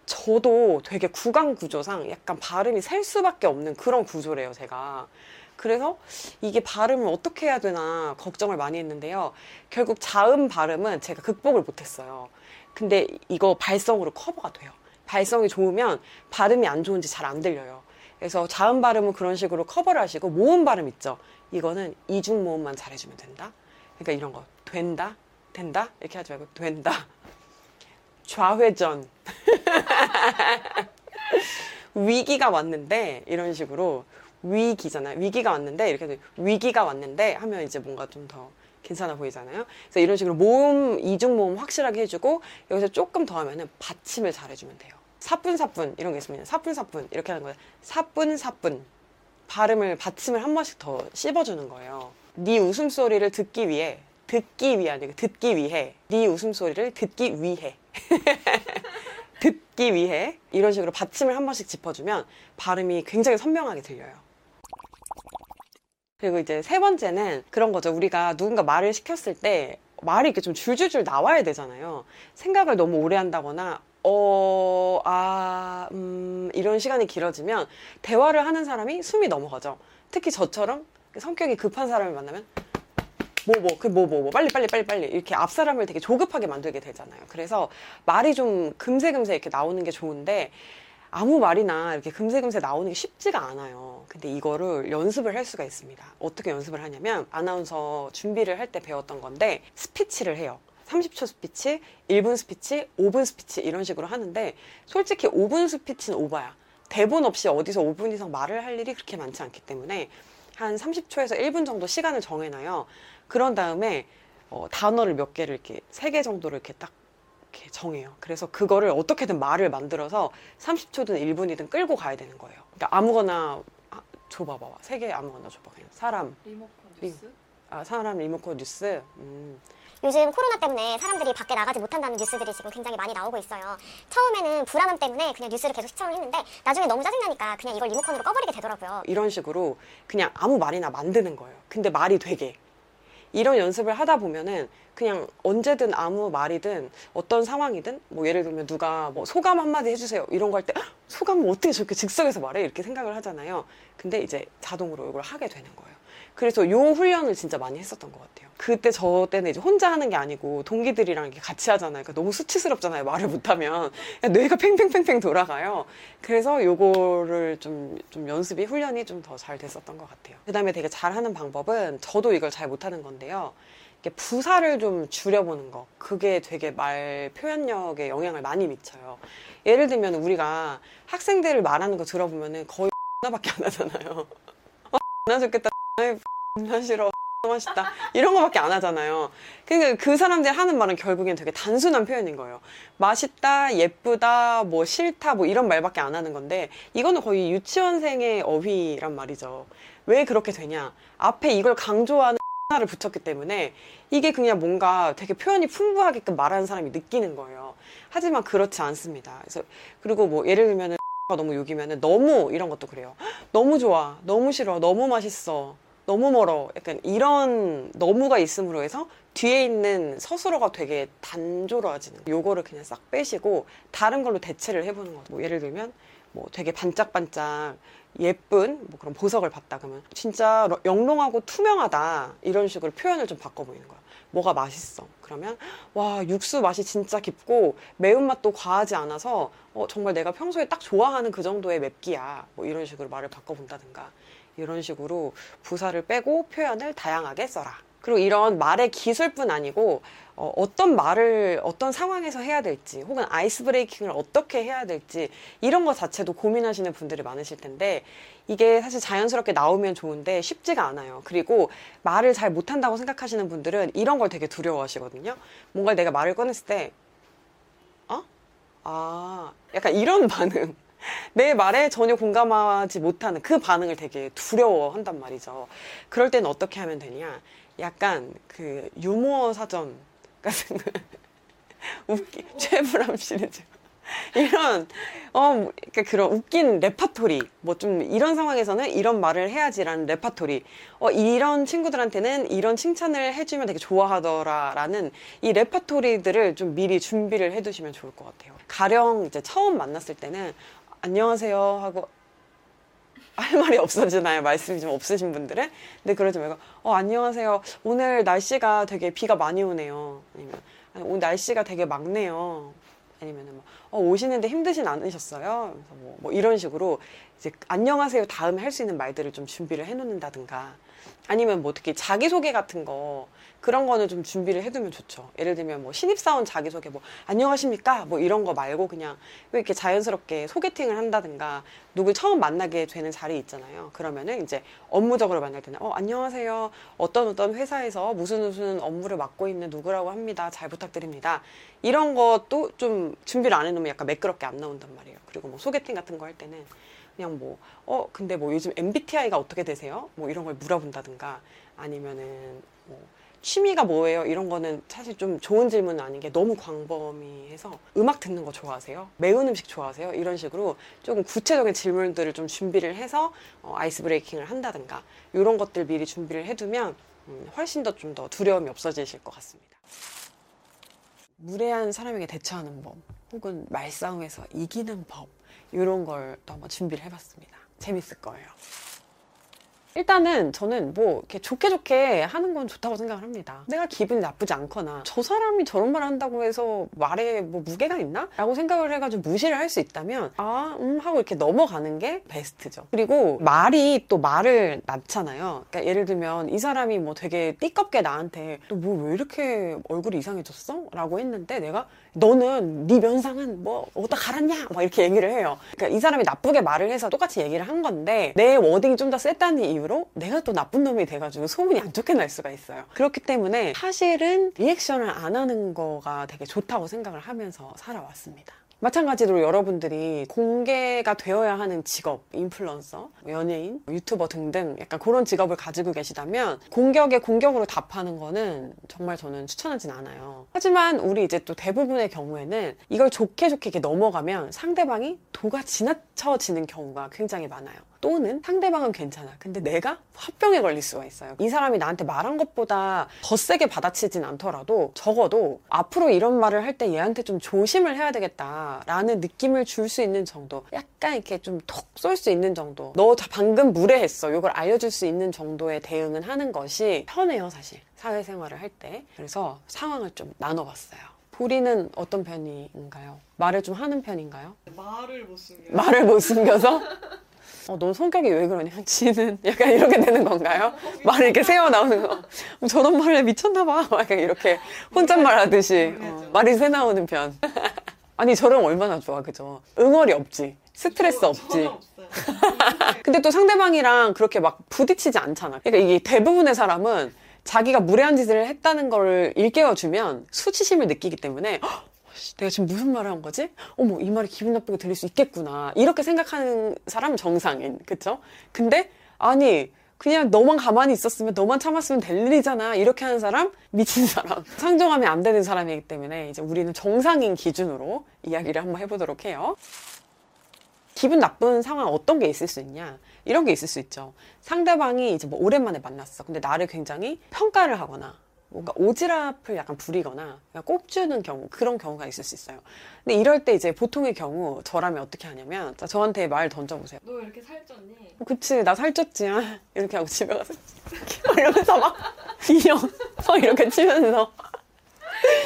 A: 저도 되게 구강 구조상 약간 발음이 셀 수밖에 없는 그런 구조래요, 제가. 그래서 이게 발음을 어떻게 해야 되나 걱정을 많이 했는데요. 결국 자음 발음은 제가 극복을 못했어요. 근데 이거 발성으로 커버가 돼요. 발성이 좋으면 발음이 안 좋은지 잘 안 들려요. 그래서 자음 발음은 그런 식으로 커버를 하시고 모음 발음 있죠. 이거는 이중 모음만 잘해주면 된다. 그러니까 이런 거 된다, 된다 이렇게 하지 말고 된다. 좌회전. 위기가 왔는데 이런 식으로 위기잖아요. 위기가 왔는데 이렇게 위기가 왔는데 하면 이제 뭔가 좀 더 괜찮아 보이잖아요. 그래서 이런 식으로 모음 이중 모음 확실하게 해주고 여기서 조금 더 하면은 받침을 잘 해주면 돼요. 사뿐사뿐 이런 게 있으면 사뿐사뿐 이렇게 하는 거예요. 사뿐사뿐 발음을 받침을 한 번씩 더 씹어주는 거예요. 네 웃음소리를 듣기 위해 듣기 위해 아니고 듣기 위해 네 웃음소리를 듣기 위해 듣기 위해 이런 식으로 받침을 한 번씩 짚어주면 발음이 굉장히 선명하게 들려요. 그리고 이제 세 번째는 그런 거죠. 우리가 누군가 말을 시켰을 때 말이 이렇게 좀 줄줄줄 나와야 되잖아요. 생각을 너무 오래 한다거나 어, 아, 음, 이런 시간이 길어지면 대화를 하는 사람이 숨이 넘어가죠. 특히 저처럼 성격이 급한 사람을 만나면 뭐 뭐 그 뭐 뭐 뭐 빨리 빨리 빨리 빨리 이렇게 앞 사람을 되게 조급하게 만들게 되잖아요. 그래서 말이 좀 금세 금세 이렇게 나오는 게 좋은데 아무 말이나 이렇게 금세금세 나오는 게 쉽지가 않아요. 근데 이거를 연습을 할 수가 있습니다. 어떻게 연습을 하냐면 아나운서 준비를 할 때 배웠던 건데 스피치를 해요. 30초 스피치, 1분 스피치, 5분 스피치 이런 식으로 하는데 솔직히 5분 스피치는 오바야. 대본 없이 어디서 5분 이상 말을 할 일이 그렇게 많지 않기 때문에 한 30초에서 1분 정도 시간을 정해놔요. 그런 다음에 어, 단어를 몇 개를 이렇게 세 개 정도를 이렇게 딱 이렇게 정해요. 그래서 그거를 어떻게든 말을 만들어서 30초든 1분이든 끌고 가야 되는 거예요. 그러니까 아무거나 아, 줘봐봐. 세 개 아무거나 줘봐. 그냥 사람,
B: 리모컨 뉴스?
A: 아, 사람 리모컨 뉴스. 음.
C: 요즘 코로나 때문에 사람들이 밖에 나가지 못한다는 뉴스들이 지금 굉장히 많이 나오고 있어요. 처음에는 불안함 때문에 그냥 뉴스를 계속 시청을 했는데 나중에 너무 짜증나니까 그냥 이걸 리모컨으로 꺼버리게 되더라고요.
A: 이런 식으로 그냥 아무 말이나 만드는 거예요. 근데 말이 되게. 이런 연습을 하다 보면은 그냥 언제든 아무 말이든 어떤 상황이든 뭐 예를 들면 누가 뭐 소감 한마디 해주세요 이런 거 할 때 소감을 어떻게 저렇게 즉석에서 말해 이렇게 생각을 하잖아요. 근데 이제 자동으로 이걸 하게 되는 거예요. 그래서 요 훈련을 진짜 많이 했었던 것 같아요. 그때 저 때는 이제 혼자 하는 게 아니고 동기들이랑 이렇게 같이 하잖아요. 그러니까 너무 수치스럽잖아요. 말을 못하면 뇌가 팽팽팽팽 돌아가요. 그래서 요거를 좀, 좀 연습이 훈련이 좀 더 잘 됐었던 것 같아요. 그 다음에 되게 잘하는 방법은 저도 이걸 잘 못하는 건데요. 부사를 좀 줄여보는 거. 그게 되게 말 표현력에 영향을 많이 미쳐요. 예를 들면 우리가 학생들을 말하는 거 들어보면은 거의 나밖에 안 하잖아요. 어, 나 좋겠다. 나 싫어. 맛있다. 이런 거밖에 안 하잖아요. 그러니까 그 사람들이 하는 말은 결국엔 되게 단순한 표현인 거예요. 맛있다, 예쁘다, 뭐 싫다, 뭐 이런 말밖에 안 하는 건데 이거는 거의 유치원생의 어휘란 말이죠. 왜 그렇게 되냐? 앞에 이걸 강조하는 하나를 붙였기 때문에 이게 그냥 뭔가 되게 표현이 풍부하게끔 말하는 사람이 느끼는 거예요. 하지만 그렇지 않습니다. 그래서 그리고 뭐 예를 들면은 가 너무 욕이면은 너무 이런 것도 그래요. 너무 좋아, 너무 싫어, 너무 맛있어, 너무 멀어. 약간 이런 너무가 있음으로 해서 뒤에 있는 서술어가 되게 단조로워지는. 요거를 그냥 싹 빼시고 다른 걸로 대체를 해보는 거죠. 뭐 예를 들면 뭐 되게 반짝반짝 예쁜 뭐 그런 보석을 봤다 그러면 진짜 러- 영롱하고 투명하다 이런 식으로 표현을 좀 바꿔 보이는 거야. 뭐가 맛있어. 그러면 와 육수 맛이 진짜 깊고 매운맛도 과하지 않아서 어, 정말 내가 평소에 딱 좋아하는 그 정도의 맵기야. 뭐 이런 식으로 말을 바꿔 본다든가 이런 식으로 부사를 빼고 표현을 다양하게 써라. 그리고 이런 말의 기술뿐 아니고 어, 떤 말을 어떤 상황에서 해야 될지 혹은 아이스 브레이킹을 어떻게 해야 될지 이런 것 자체도 고민하시는 분들이 많으실 텐데 이게 사실 자연스럽게 나오면 좋은데 쉽지가 않아요. 그리고 말을 잘 못한다고 생각하시는 분들은 이런 걸 되게 두려워하시거든요. 뭔가 내가 말을 꺼냈을 때 어? 아, 약간 이런 반응. 내 말에 전혀 공감하지 못하는 그 반응을 되게 두려워한단 말이죠. 그럴 때는 어떻게 하면 되냐? 약간 그 유머 사전 같은 거. 웃기, 최불암 시리즈. 이런, 어, 뭐, 그러니까 그런 웃긴 레파토리. 뭐 좀 이런 상황에서는 이런 말을 해야지라는 레파토리. 어, 이런 친구들한테는 이런 칭찬을 해주면 되게 좋아하더라라는 이 레파토리들을 좀 미리 준비를 해두시면 좋을 것 같아요. 가령 이제 처음 만났을 때는 안녕하세요 하고 할 말이 없어지나요? 말씀이 좀 없으신 분들은? 근데 그러지 말고, 어, 안녕하세요. 오늘 날씨가 되게 비가 많이 오네요. 아니면, 아니, 오늘 날씨가 되게 막네요. 아니면은 뭐, 어, 오시는데 힘드진 않으셨어요? 그래서 뭐, 뭐 이런 식으로 이제 안녕하세요 다음에 할 수 있는 말들을 좀 준비를 해 놓는다든가 아니면 뭐 어떻게 자기소개 같은 거 그런 거는 좀 준비를 해두면 좋죠. 예를 들면 뭐 신입사원 자기소개 뭐 안녕하십니까 뭐 이런 거 말고 그냥 왜 이렇게 자연스럽게 소개팅을 한다든가 누굴 처음 만나게 되는 자리 있잖아요. 그러면은 이제 업무적으로 만날 때는 어 안녕하세요 어떤 어떤 회사에서 무슨 무슨 업무를 맡고 있는 누구라고 합니다. 잘 부탁드립니다. 이런 것도 좀 준비를 안 해놓으면 약간 매끄럽게 안 나온단 말이에요. 그리고 뭐 소개팅 같은 거 할 때는 그냥 뭐, 어, 근데 뭐 요즘 MBTI가 어떻게 되세요? 뭐 이런 걸 물어본다든가 아니면은 뭐 취미가 뭐예요? 이런 거는 사실 좀 좋은 질문은 아닌 게 너무 광범위해서 음악 듣는 거 좋아하세요? 매운 음식 좋아하세요? 이런 식으로 조금 구체적인 질문들을 좀 준비를 해서 어, 아이스 브레이킹을 한다든가 이런 것들 미리 준비를 해두면 음, 훨씬 더 좀 더 두려움이 없어지실 것 같습니다. 무례한 사람에게 대처하는 법 혹은 말싸움에서 이기는 법 이런 걸 또 한번 준비를 해봤습니다. 재밌을 거예요. 일단은 저는 뭐 이렇게 좋게 좋게 하는 건 좋다고 생각을 합니다. 내가 기분이 나쁘지 않거나 저 사람이 저런 말 한다고 해서 말에 뭐 무게가 있나? 라고 생각을 해가지고 무시를 할 수 있다면 아, 음 하고 이렇게 넘어가는 게 베스트죠. 그리고 말이 또 말을 낳잖아요. 그러니까 예를 들면 이 사람이 뭐 되게 띠껍게 나한테 너뭐왜 이렇게 얼굴이 이상해졌어? 라고 했는데 내가 너는 네 면상은 뭐 어디다 갈았냐? 막 이렇게 얘기를 해요. 그러니까 이 사람이 나쁘게 말을 해서 똑같이 얘기를 한 건데 내 워딩이 좀 더 셌다는 이유로 내가 또 나쁜 놈이 돼가지고 소문이 안 좋게 날 수가 있어요. 그렇기 때문에 사실은 리액션을 안 하는 거가 되게 좋다고 생각을 하면서 살아왔습니다. 마찬가지로 여러분들이 공개가 되어야 하는 직업, 인플루언서, 연예인, 유튜버 등등 약간 그런 직업을 가지고 계시다면 공격에 공격으로 답하는 거는 정말 저는 추천하진 않아요. 하지만 우리 이제 또 대부분의 경우에는 이걸 좋게 좋게 이렇게 넘어가면 상대방이 도가 지나쳐지는 경우가 굉장히 많아요. 또는 상대방은 괜찮아. 근데 내가 화병에 걸릴 수가 있어요. 이 사람이 나한테 말한 것보다 더 세게 받아치진 않더라도 적어도 앞으로 이런 말을 할 때 얘한테 좀 조심을 해야 되겠다라는 느낌을 줄 수 있는 정도. 약간 이렇게 좀 톡 쏠 수 있는 정도. 너 방금 무례했어. 이걸 알려줄 수 있는 정도의 대응은 하는 것이 편해요, 사실. 사회생활을 할 때. 그래서 상황을 좀 나눠봤어요. 보리는 어떤 편인가요? 말을 좀 하는 편인가요?
B: 말을 못 숨겨요.
A: 말을 못 숨겨서? 어, 넌 성격이 왜 그러냐? 지는 약간 이렇게 되는 건가요? 말을 이렇게 세워 나오는 거. 어, 저런 말에 미쳤나봐. 약간 이렇게 혼잣말 하듯이 어, 말이 새 나오는 편. 아니 저랑 얼마나 좋아, 그죠? 응어리 없지. 스트레스
B: 저-
A: 없지. 근데 또 상대방이랑 그렇게 막 부딪히지 않잖아. 그러니까 이게 대부분의 사람은 자기가 무례한 짓을 했다는 걸 일깨워주면 수치심을 느끼기 때문에 " 내가 지금 무슨 말을 한 거지? 어머 이 말이 기분 나쁘게 들릴 수 있겠구나 이렇게 생각하는 사람은 정상인 그쵸? 근데 아니 그냥 너만 가만히 있었으면 너만 참았으면 될 일이잖아 이렇게 하는 사람 미친 사람 상종하면 안 되는 사람이기 때문에 이제 우리는 정상인 기준으로 이야기를 한번 해보도록 해요. 기분 나쁜 상황 어떤 게 있을 수 있냐? 이런 게 있을 수 있죠. 상대방이 이제 뭐 오랜만에 만났어. 근데 나를 굉장히 평가를 하거나 뭔가 오지랖을 약간 부리거나 그냥 꼭 주는 경우 그런 경우가 있을 수 있어요. 근데 이럴 때 이제 보통의 경우 저라면 어떻게 하냐면 자, 저한테 말 던져보세요.
B: 너 왜 이렇게 살쪘니?
A: 어, 그치 나 살쪘지 아, 이렇게 하고 집에 가서 이러면서 막 인형 막 이렇게 치면서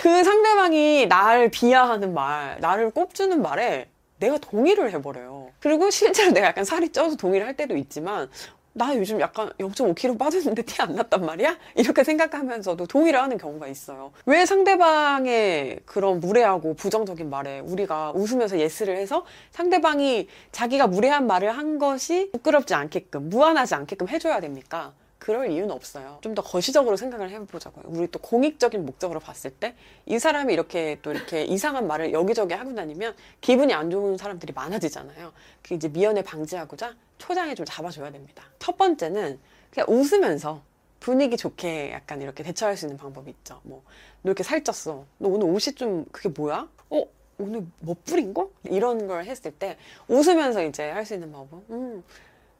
A: 그 상대방이 나를 비하하는 말 나를 꼽주는 말에 내가 동의를 해버려요 그리고 실제로 내가 약간 살이 쪄서 동의를 할 때도 있지만 나 요즘 약간 0.5kg 빠졌는데 티 안 났단 말이야? 이렇게 생각하면서도 동의를 하는 경우가 있어요. 왜 상대방의 그런 무례하고 부정적인 말에 우리가 웃으면서 예스를 해서 상대방이 자기가 무례한 말을 한 것이 부끄럽지 않게끔, 무안하지 않게끔 해줘야 됩니까? 그럴 이유는 없어요. 좀 더 거시적으로 생각을 해보자고요. 우리 또 공익적인 목적으로 봤을 때 이 사람이 이렇게 또 이렇게 이상한 말을 여기저기 하고 다니면 기분이 안 좋은 사람들이 많아지잖아요. 그 이제 미연에 방지하고자 초장에 좀 잡아줘야 됩니다. 첫 번째는 그냥 웃으면서 분위기 좋게 약간 이렇게 대처할 수 있는 방법이 있죠. 뭐, 너 이렇게 살쪘어. 너 오늘 옷이 좀 그게 뭐야? 어? 오늘 뭐 뿌린 거? 이런 걸 했을 때 웃으면서 이제 할 수 있는 방법. 음,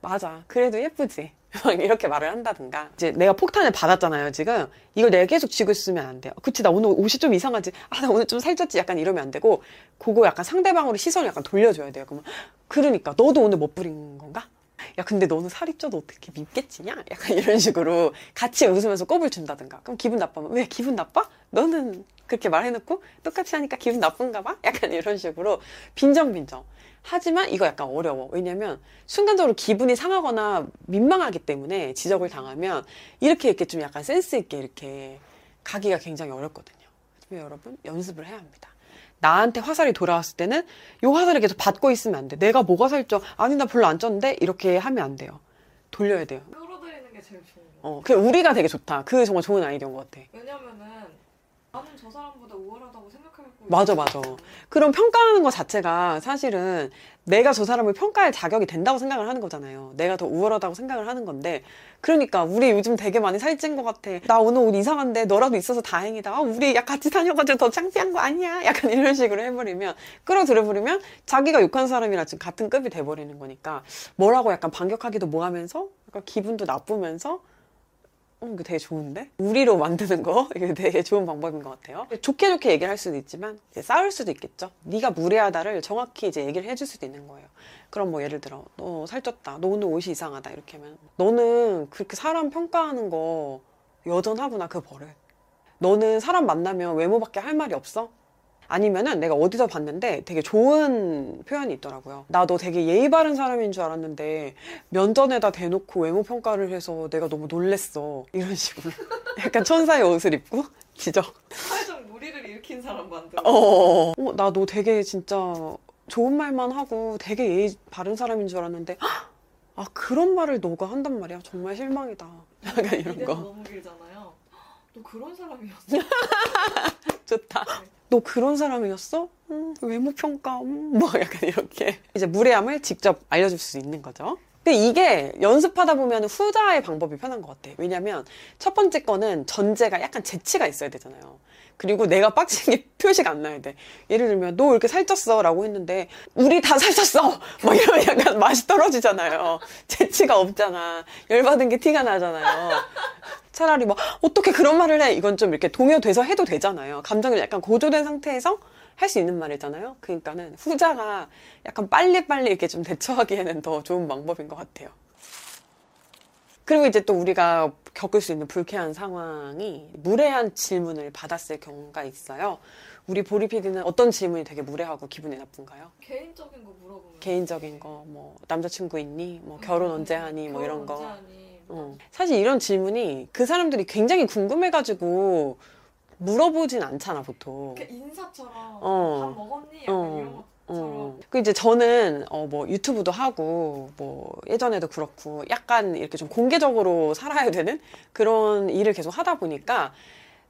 A: 맞아. 그래도 예쁘지. 막 이렇게 말을 한다든가. 이제 내가 폭탄을 받았잖아요, 지금. 이걸 내가 계속 쥐고 있으면 안 돼요. 그치, 나 오늘 옷이 좀 이상하지. 아, 나 오늘 좀 살쪘지. 약간 이러면 안 되고, 그거 약간 상대방으로 시선을 약간 돌려줘야 돼요. 그러면, 그러니까, 너도 오늘 못 부린 건가? 야, 근데 너는 살이 쪄도 어떻게 찌냐? 약간 이런 식으로 같이 웃으면서 꼽을 준다든가. 그럼 기분 나빠면, 왜 기분 나빠? 너는 그렇게 말해놓고 똑같이 하니까 기분 나쁜가 봐? 약간 이런 식으로 빈정빈정. 하지만 이거 약간 어려워. 왜냐면 순간적으로 기분이 상하거나 민망하기 때문에 지적을 당하면 이렇게 이렇게 좀 약간 센스 있게 이렇게 가기가 굉장히 어렵거든요. 여러분 연습을 해야 합니다. 나한테 화살이 돌아왔을 때는 이 화살을 계속 받고 있으면 안 돼. 내가 뭐가 살쪄? 아니 나 별로 안 쪘는데 이렇게 하면 안 돼요. 돌려야 돼요.
B: 끌어들이는 게 제일 좋은 거.
A: 어, 그 우리가 되게 좋다. 그 정말 좋은 아이디어인 것 같아.
B: 왜냐면은 나는 저 사람보다 우월하다고 생각하고
A: 맞아. 맞아. 그럼 평가하는 것 자체가 사실은 내가 저 사람을 평가할 자격이 된다고 생각을 하는 거잖아요. 내가 더 우월하다고 생각을 하는 건데. 그러니까 우리 요즘 되게 많이 살찐 것 같아. 나 오늘 옷 이상한데 너라도 있어서 다행이다. 아, 우리 야 같이 다녀가지고 더 창피한 거 아니야? 약간 이런 식으로 해버리면 끌어들여버리면 자기가 욕한 사람이랑 지금 같은 급이 돼버리는 거니까 뭐라고 약간 반격하기도 뭐하면서 약간 기분도 나쁘면서 어, 이거 되게 좋은데? 우리로 만드는 거? 이게 되게 좋은 방법인 것 같아요. 좋게 좋게 얘기를 할 수도 있지만, 이제 싸울 수도 있겠죠. 네가 무례하다를 정확히 이제 얘기를 해줄 수도 있는 거예요. 그럼 뭐 예를 들어, 너 살쪘다. 너 오늘 옷이 이상하다. 이렇게 하면, 너는 그렇게 사람 평가하는 거 여전하구나. 그 버릇. 너는 사람 만나면 외모밖에 할 말이 없어? 아니면은 내가 어디서 봤는데 되게 좋은 표현이 있더라고요. 나 너 되게 예의 바른 사람인 줄 알았는데 면전에다 대놓고 외모 평가를 해서 내가 너무 놀랬어. 이런 식으로. 약간 천사의 옷을 입고 지적.
B: 사회적 무리를 일으킨 사람 만들어.
A: 어, 어, 나 너 되게 진짜 좋은 말만 하고 되게 예의 바른 사람인 줄 알았는데 헉! 아 그런 말을 너가 한단 말이야. 정말 실망이다. 약간 이런 거.
B: 너무 길잖아요. 너 그런 사람이었어.
A: 좋다. 너 그런 사람이었어? 음, 외모 평가, 음, 뭐 약간 이렇게 이제 무례함을 직접 알려줄 수 있는 거죠. 근데 이게 연습하다 보면 후자의 방법이 편한 것 같아. 왜냐면 첫 번째 거는 전제가 약간 재치가 있어야 되잖아요. 그리고 내가 빡친 게 표시가 안 나야 돼. 예를 들면 너왜 이렇게 살쪘어? 라고 했는데 우리 다 살쪘어! 막 이러면 약간 맛이 떨어지잖아요. 재치가 없잖아. 열받은 게 티가 나잖아요. 차라리 뭐 어떻게 그런 말을 해 이건 좀 이렇게 동요돼서 해도 되잖아요 감정이 약간 고조된 상태에서 할 수 있는 말이잖아요 그러니까는 후자가 약간 빨리빨리 이렇게 좀 대처하기에는 더 좋은 방법인 것 같아요 그리고 이제 또 우리가 겪을 수 있는 불쾌한 상황이 무례한 질문을 받았을 경우가 있어요 우리 보리 PD는 어떤 질문이 되게 무례하고 기분이 나쁜가요?
B: 개인적인 거 물어보면.
A: 개인적인 거, 뭐 남자친구 있니? 뭐 결혼 언제 하니? 뭐 이런 거.
B: 언제 하니?
A: 어. 사실 이런 질문이 그 사람들이 굉장히 궁금해가지고 물어보진 않잖아, 보통.
B: 이렇게 인사처럼
A: 어.
B: 밥 먹었니? 약간
A: 어.
B: 이런 것처럼.
A: 어. 그 이제 저는 어 뭐 유튜브도 하고 뭐 예전에도 그렇고 약간 이렇게 좀 공개적으로 살아야 되는 그런 일을 계속 하다 보니까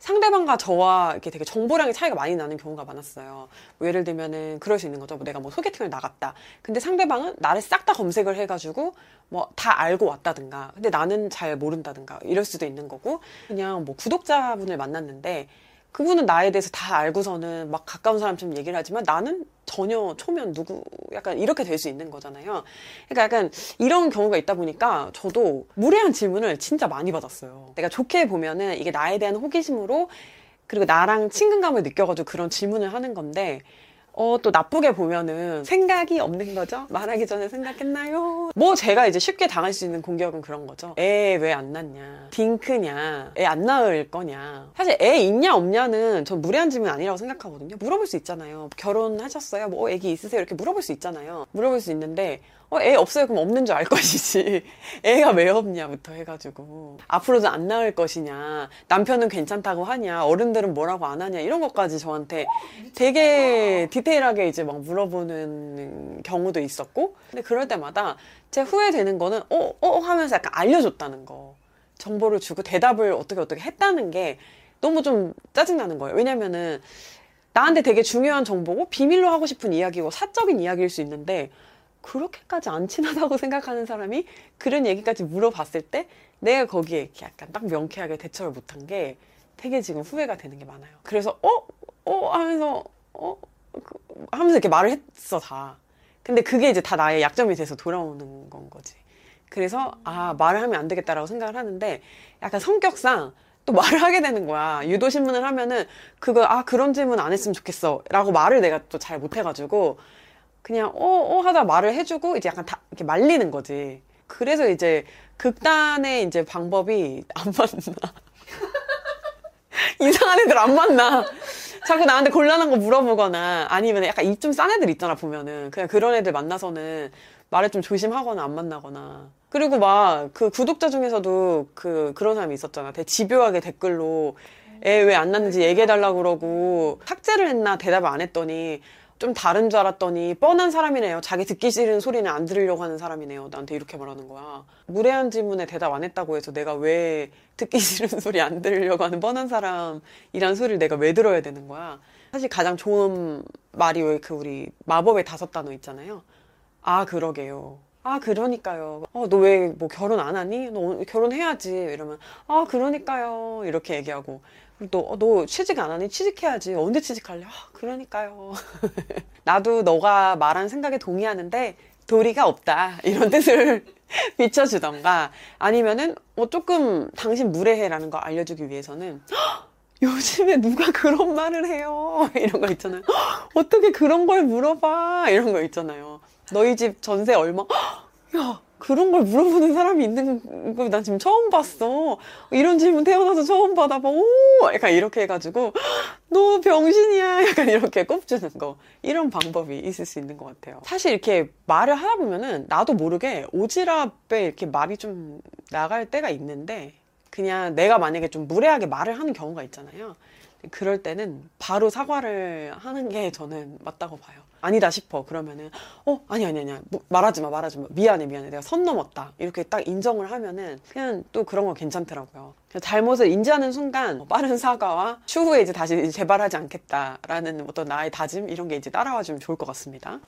A: 상대방과 저와 이렇게 되게 정보량의 차이가 많이 나는 경우가 많았어요. 뭐 예를 들면은 그럴 수 있는 거죠. 뭐 내가 뭐 소개팅을 나갔다. 근데 상대방은 나를 싹 다 검색을 해가지고 뭐 다 알고 왔다든가. 근데 나는 잘 모른다든가. 이럴 수도 있는 거고. 그냥 뭐 구독자분을 만났는데 그분은 나에 대해서 다 알고서는 막 가까운 사람처럼 얘기를 하지만 나는 전혀 초면 누구 약간 이렇게 될 수 있는 거잖아요. 그러니까 약간 이런 경우가 있다 보니까 저도 무례한 질문을 진짜 많이 받았어요. 내가 좋게 보면은 이게 나에 대한 호기심으로 그리고 나랑 친근감을 느껴가지고 그런 질문을 하는 건데 어, 또 나쁘게 보면은 생각이 없는 거죠? 말하기 전에 생각했나요? 뭐 제가 이제 쉽게 당할 수 있는 공격은 그런 거죠. 애 왜 안 낳냐? 딩크냐? 애 안 낳을 거냐? 사실 애 있냐 없냐는 전 무례한 질문 아니라고 생각하거든요. 물어볼 수 있잖아요. 결혼하셨어요? 뭐 애기 있으세요? 이렇게 물어볼 수 있잖아요. 물어볼 수 있는데 어, 애 없어요? 그럼 없는 줄 알 것이지. 애가 왜 없냐부터 해가지고. 앞으로도 안 낳을 것이냐. 남편은 괜찮다고 하냐. 어른들은 뭐라고 안 하냐. 이런 것까지 저한테 되게 디테일하게 이제 막 물어보는 경우도 있었고. 근데 그럴 때마다 제 후회되는 거는, 어, 어 하면서 약간 알려줬다는 거. 정보를 주고 대답을 어떻게 어떻게 했다는 게 너무 좀 짜증나는 거예요. 왜냐면은 나한테 되게 중요한 정보고 비밀로 하고 싶은 이야기고 사적인 이야기일 수 있는데 그렇게까지 안 친하다고 생각하는 사람이 그런 얘기까지 물어봤을 때 내가 거기에 이렇게 약간 딱 명쾌하게 대처를 못한 게 되게 지금 후회가 되는 게 많아요. 그래서 어? 어? 하면서 어? 그- 하면서 이렇게 말을 했어 다. 근데 그게 이제 다 나의 약점이 돼서 돌아오는 건 거지. 그래서 아 말을 하면 안 되겠다라고 생각을 하는데 약간 성격상 또 말을 하게 되는 거야. 유도 신문을 하면은 그거 아 그런 질문 안 했으면 좋겠어라고 말을 내가 또 잘 못해가지고 그냥 어어 하다 말을 해주고 이제 약간 다 이렇게 말리는 거지. 그래서 이제 극단의 이제 방법이 안 맞나. 이상한 애들 안 만나. 자꾸 나한테 곤란한 거 물어보거나 아니면 약간 입 좀 싼 애들 있잖아 보면은 그냥 그런 애들 만나서는 말을 좀 조심하거나 안 만나거나 그리고 막 그 구독자 중에서도 그 그런 사람이 있었잖아 되게 집요하게 댓글로 애 왜 안 낳는지 얘기해달라고 그러고 삭제를 했나 대답을 안 했더니 좀 다른 줄 알았더니 뻔한 사람이네요. 자기 듣기 싫은 소리는 안 들으려고 하는 사람이네요. 나한테 이렇게 말하는 거야. 무례한 질문에 대답 안 했다고 해서 내가 왜 듣기 싫은 소리 안 들으려고 하는 뻔한 사람이란 소리를 내가 왜 들어야 되는 거야. 사실 가장 좋은 말이 왜 그 우리 마법의 다섯 단어 있잖아요. 아, 그러게요. 아, 그러니까요. 어, 너 왜 뭐 결혼 안 하니? 너 결혼해야지. 이러면, 아, 그러니까요. 이렇게 얘기하고. 어, 너 취직 안 하니? 취직해야지. 언제 취직할래? 아, 그러니까요. 나도 너가 말한 생각에 동의하는데 도리가 없다. 이런 뜻을 비춰주던가 아니면은 뭐 조금 당신 무례해라는 거 알려주기 위해서는 "헉, 요즘에 누가 그런 말을 해요 이런 거 있잖아요 "헉, 어떻게 그런 걸 물어봐 이런 거 있잖아요 너희 집 전세 얼마 "헉, 야 그런 걸 물어보는 사람이 있는 거난 지금 처음 봤어. 이런 질문 태어나서 처음 받아봐. 오! 약간 이렇게 해가지고 너 병신이야. 약간 이렇게 꼽주는 거. 이런 방법이 있을 수 있는 것 같아요. 사실 이렇게 말을 하다 보면은 나도 모르게 오지랖에 이렇게 말이 좀 나갈 때가 있는데 그냥 내가 만약에 좀 무례하게 말을 하는 경우가 있잖아요 그럴 때는 바로 사과를 하는 게 저는 맞다고 봐요. 아니다 싶어. 그러면은 어 아니 아니 아니야 뭐, 말하지 마 말하지 마. 미안해 미안해. 내가 선 넘었다. 이렇게 딱 인정을 하면은 그냥 또 그런 거 괜찮더라고요. 잘못을 인지하는 순간 빠른 사과와 추후에 이제 다시 재발하지 않겠다라는 어떤 나의 다짐 이런 게 이제 따라와 주면 좋을 것 같습니다.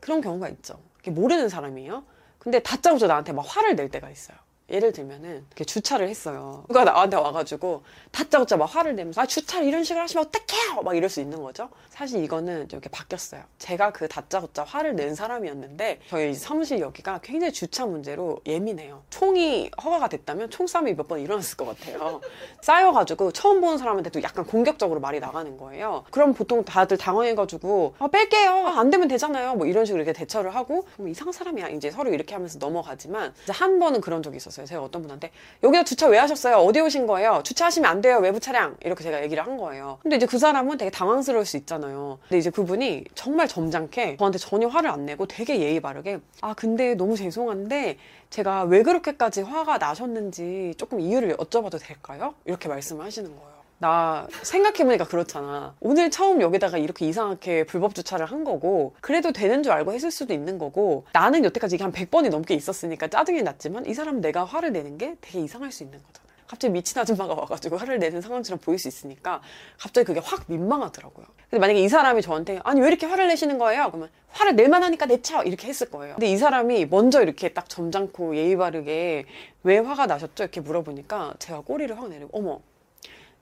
A: 그런 경우가 있죠. 모르는 사람이에요. 근데 다짜고짜 나한테 막 화를 낼 때가 있어요 예를 들면은 이렇게 주차를 했어요. 누가 나한테 와가지고 다짜고짜 막 화를 내면서 아 주차를 이런 식으로 하시면 어떡해요! 막 이럴 수 있는 거죠. 사실 이거는 좀 이렇게 바뀌었어요. 제가 그 다짜고짜 화를 낸 사람이었는데 저희 사무실 여기가 굉장히 주차 문제로 예민해요. 총이 허가가 됐다면 총싸움이 몇 번 일어났을 것 같아요. 쌓여가지고 처음 보는 사람한테도 약간 공격적으로 말이 나가는 거예요. 그럼 보통 다들 당황해가지고 아 뺄게요. 아, 안 되면 되잖아요. 뭐 이런 식으로 이렇게 대처를 하고 뭐 이상한 사람이야. 이제 서로 이렇게 하면서 넘어가지만 한 번은 그런 적이 있었어요. 제가 어떤 분한테 여기다 주차 왜 하셨어요? 어디 오신 거예요? 주차하시면 안 돼요. 외부 차량. 이렇게 제가 얘기를 한 거예요. 근데 이제 그 사람은 되게 당황스러울 수 있잖아요. 근데 이제 그분이 정말 점잖게 저한테 전혀 화를 안 내고 되게 예의 바르게 아 근데 너무 죄송한데 제가 왜 그렇게까지 화가 나셨는지 조금 이유를 여쭤봐도 될까요? 이렇게 말씀을 하시는 거예요. 나 생각해보니까 그렇잖아. 오늘 처음 여기다가 이렇게 이상하게 불법 주차를 한 거고, 그래도 되는 줄 알고 했을 수도 있는 거고, 나는 여태까지 이게 한 100번이 넘게 있었으니까 짜증이 났지만, 이 사람 내가 화를 내는 게 되게 이상할 수 있는 거잖아. 갑자기 미친 아줌마가 와가지고 화를 내는 상황처럼 보일 수 있으니까 갑자기 그게 확 민망하더라고요. 근데 만약에 이 사람이 저한테 아니 왜 이렇게 화를 내시는 거예요? 그러면 화를 낼만 하니까 내쳐 이렇게 했을 거예요. 근데 이 사람이 먼저 이렇게 딱 점잖고 예의 바르게 왜 화가 나셨죠? 이렇게 물어보니까 제가 꼬리를 확 내리고 어머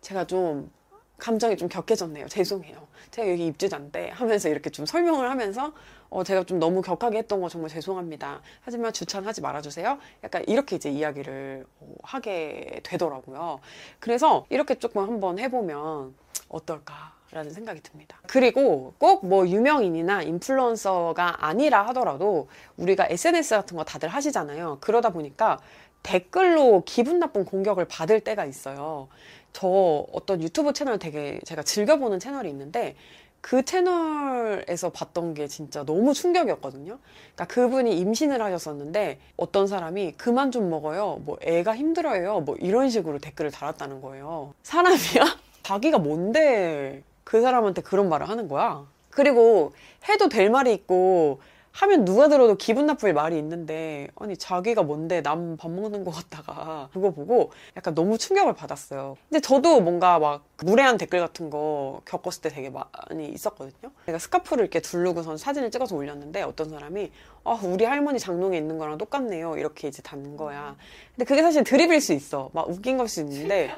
A: 제가 좀 감정이 좀 격해졌네요. 죄송해요. 제가 여기 입주자인데 하면서 이렇게 좀 설명을 하면서 어, 제가 좀 너무 격하게 했던 거 정말 죄송합니다. 하지만 주차는 하지 말아주세요. 약간 이렇게 이제 이야기를 어, 하게 되더라고요. 그래서 이렇게 조금 한번 해보면 어떨까. 라는 생각이 듭니다. 그리고 꼭 뭐 유명인이나 인플루언서가 아니라 하더라도 우리가 SNS 같은 거 다들 하시잖아요. 그러다 보니까 댓글로 기분 나쁜 공격을 받을 때가 있어요. 저 어떤 유튜브 채널 되게 제가 즐겨보는 채널이 있는데 그 채널에서 봤던 게 진짜 너무 충격이었거든요. 그러니까 그분이 임신을 하셨었는데 어떤 사람이 그만 좀 먹어요. 뭐 애가 힘들어요. 뭐 이런 식으로 댓글을 달았다는 거예요. 사람이야? 자기가 뭔데 그 사람한테 그런 말을 하는 거야. 그리고 해도 될 말이 있고 하면 누가 들어도 기분 나쁠 말이 있는데 아니 자기가 뭔데 남 밥 먹는 것 같다가 그거 보고 약간 너무 충격을 받았어요. 근데 저도 뭔가 막 무례한 댓글 같은 거 겪었을 때 되게 많이 있었거든요. 내가 스카프를 이렇게 두르고선 사진을 찍어서 올렸는데 어떤 사람이 아 우리 할머니 장롱에 있는 거랑 똑같네요 이렇게 이제 단 거야. 근데 그게 사실 드립일 수 있어. 막 웃긴 걸 수 있는데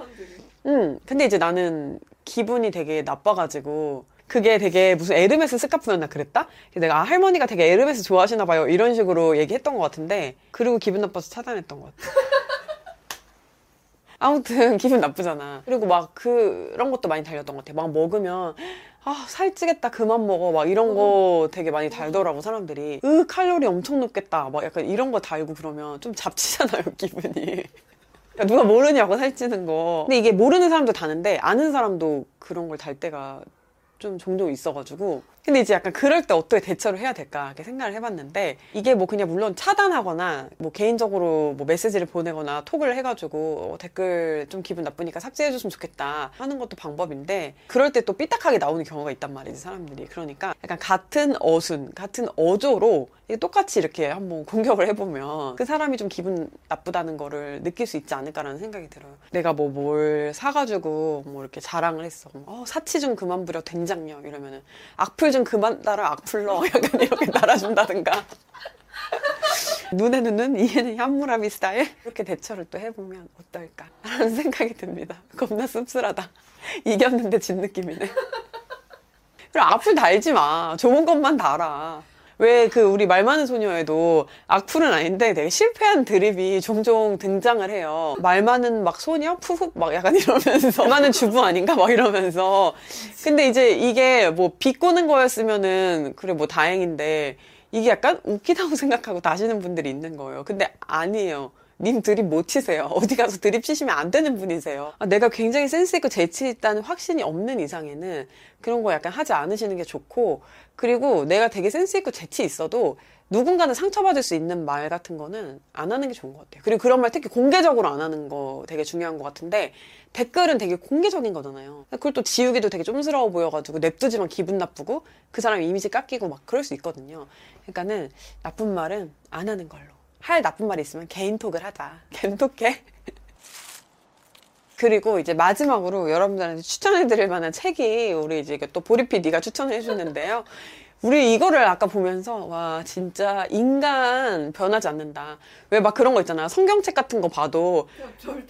A: 음, 근데 이제 나는 기분이 되게 나빠가지고 그게 되게 무슨 에르메스 스카프였나 그랬다? 내가 아, 할머니가 되게 에르메스 좋아하시나 봐요 이런 식으로 얘기했던 것 같은데 그리고 기분 나빠서 차단했던 것 같아. 아무튼 기분 나쁘잖아. 그리고 막 그런 것도 많이 달렸던 것 같아. 막 먹으면 아 살찌겠다 그만 먹어 막 이런 거 되게 많이 달더라고 사람들이. 으 칼로리 엄청 높겠다 막 약간 이런 거 달고 그러면 좀 잡치잖아요 기분이. 그러니까 누가 모르냐고 살찌는 거. 근데 이게 모르는 사람도 다는데 아는 사람도 그런 걸 달 때가 좀 종종 있어가지고 근데 이제 약간 그럴 때 어떻게 대처를 해야 될까 이렇게 생각을 해봤는데 이게 뭐 그냥 물론 차단하거나 뭐 개인적으로 뭐 메시지를 보내거나 톡을 해가지고 어, 댓글 좀 기분 나쁘니까 삭제해줬으면 좋겠다 하는 것도 방법인데 그럴 때 또 삐딱하게 나오는 경우가 있단 말이지 사람들이. 그러니까 약간 같은 어순 같은 어조로 똑같이 이렇게 한번 공격을 해보면 그 사람이 좀 기분 나쁘다는 거를 느낄 수 있지 않을까라는 생각이 들어요. 내가 뭐 뭘 사가지고 뭐 이렇게 자랑을 했어. 어, 사치 좀 그만 부려 된장력 이러면은 악플 좀 그만 달아 악플러 약간 이렇게 달아준다든가. 눈에는 눈, 이에는 현무라비 스타일? 이렇게 대처를 또 해보면 어떨까? 라는 생각이 듭니다. 겁나 씁쓸하다. 이겼는데 진 느낌이네. 그리고 악플 달지 마. 좋은 것만 달아 왜 그 우리 말 많은 소녀에도 악플은 아닌데 되게 실패한 드립이 종종 등장을 해요. 말 많은 막 소녀? 푸흡? 막 약간 이러면서. 말 많은 주부 아닌가? 막 이러면서. 근데 이제 이게 뭐 비꼬는 거였으면은 그래 뭐 다행인데 이게 약간 웃기다고 생각하고 다시는 분들이 있는 거예요. 근데 아니에요. 님 드립 못 치세요. 어디 가서 드립 치시면 안 되는 분이세요. 아, 내가 굉장히 센스있고 재치 있다는 확신이 없는 이상에는 그런 거 약간 하지 않으시는 게 좋고, 그리고 내가 되게 센스있고 재치 있어도 누군가는 상처받을 수 있는 말 같은 거는 안 하는 게 좋은 것 같아요. 그리고 그런 말 특히 공개적으로 안 하는 거 되게 중요한 것 같은데, 댓글은 되게 공개적인 거잖아요. 그걸 또 지우기도 되게 좀스러워 보여가지고 냅두지만 기분 나쁘고 그 사람 이미지 깎이고 막 그럴 수 있거든요. 그러니까는 나쁜 말은 안 하는 걸로. 할 나쁜 말이 있으면 개인톡을 하자. 개인톡해. 그리고 이제 마지막으로 여러분들한테 추천해드릴 만한 책이 우리 이제 또 보리 PD가 추천을 해주는데요. 우리 이거를 아까 보면서 와 진짜 인간 변하지 않는다. 왜 막 그런 거 있잖아. 성경책 같은 거 봐도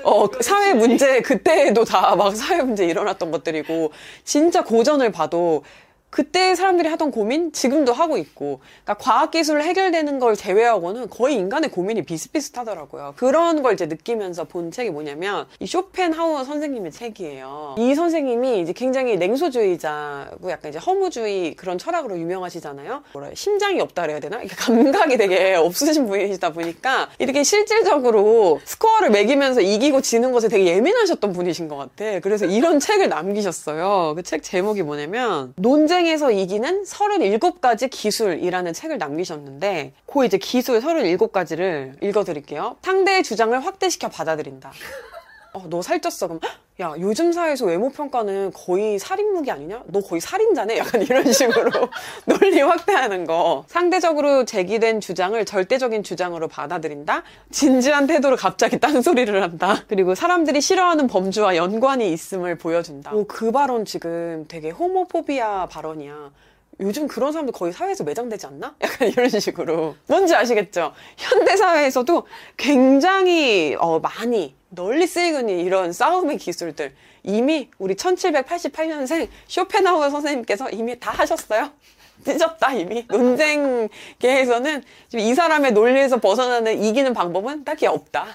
A: 어. 사회 문제, 그때도 다 막 사회 문제 일어났던 것들이고, 진짜 고전을 봐도, 그때 사람들이 하던 고민 지금도 하고 있고 그러니까 과학기술 해결되는 걸 제외하고는 거의 인간의 고민이 비슷비슷하더라고요. 그런 걸 이제 느끼면서 본 책이 뭐냐면 이 쇼펜하우어 선생님의 책이에요. 이 선생님이 이제 굉장히 냉소주의자고 약간 이제 허무주의 그런 철학으로 유명하시잖아요. 뭐라 심장이 없다 그래야 되나? 이렇게 감각이 되게 없으신 분이시다 보니까 이렇게 실질적으로 스코어를 매기면서 이기고 지는 것에 되게 예민하셨던 분이신 것 같아. 그래서 이런 책을 남기셨어요. 그 책 제목이 뭐냐면 논쟁 논쟁에서 이기는 37가지 기술이라는 책을 남기셨는데 그 이제 기술 37가지를 읽어드릴게요. 상대의 주장을 확대시켜 받아들인다. 어, 너 살쪘어. 그럼, 야, 요즘 사회에서 외모 평가는 거의 살인무기 아니냐? 너 거의 살인자네? 약간 이런 식으로 논리 확대하는 거. 상대적으로 제기된 주장을 절대적인 주장으로 받아들인다? 진지한 태도로 갑자기 딴소리를 한다. 그리고 사람들이 싫어하는 범주와 연관이 있음을 보여준다. 오, 그 발언 지금 되게 호모포비아 발언이야. 요즘 그런 사람들 거의 사회에서 매장되지 않나? 약간 이런 식으로. 뭔지 아시겠죠? 현대사회에서도 굉장히 어, 많이 널리 쓰이는 이런 싸움의 기술들 이미 우리 1788년생 쇼펜하우어 선생님께서 이미 다 하셨어요. 찢었다 이미 논쟁계에서는 지금 이 사람의 논리에서 벗어나는 이기는 방법은 딱히 없다.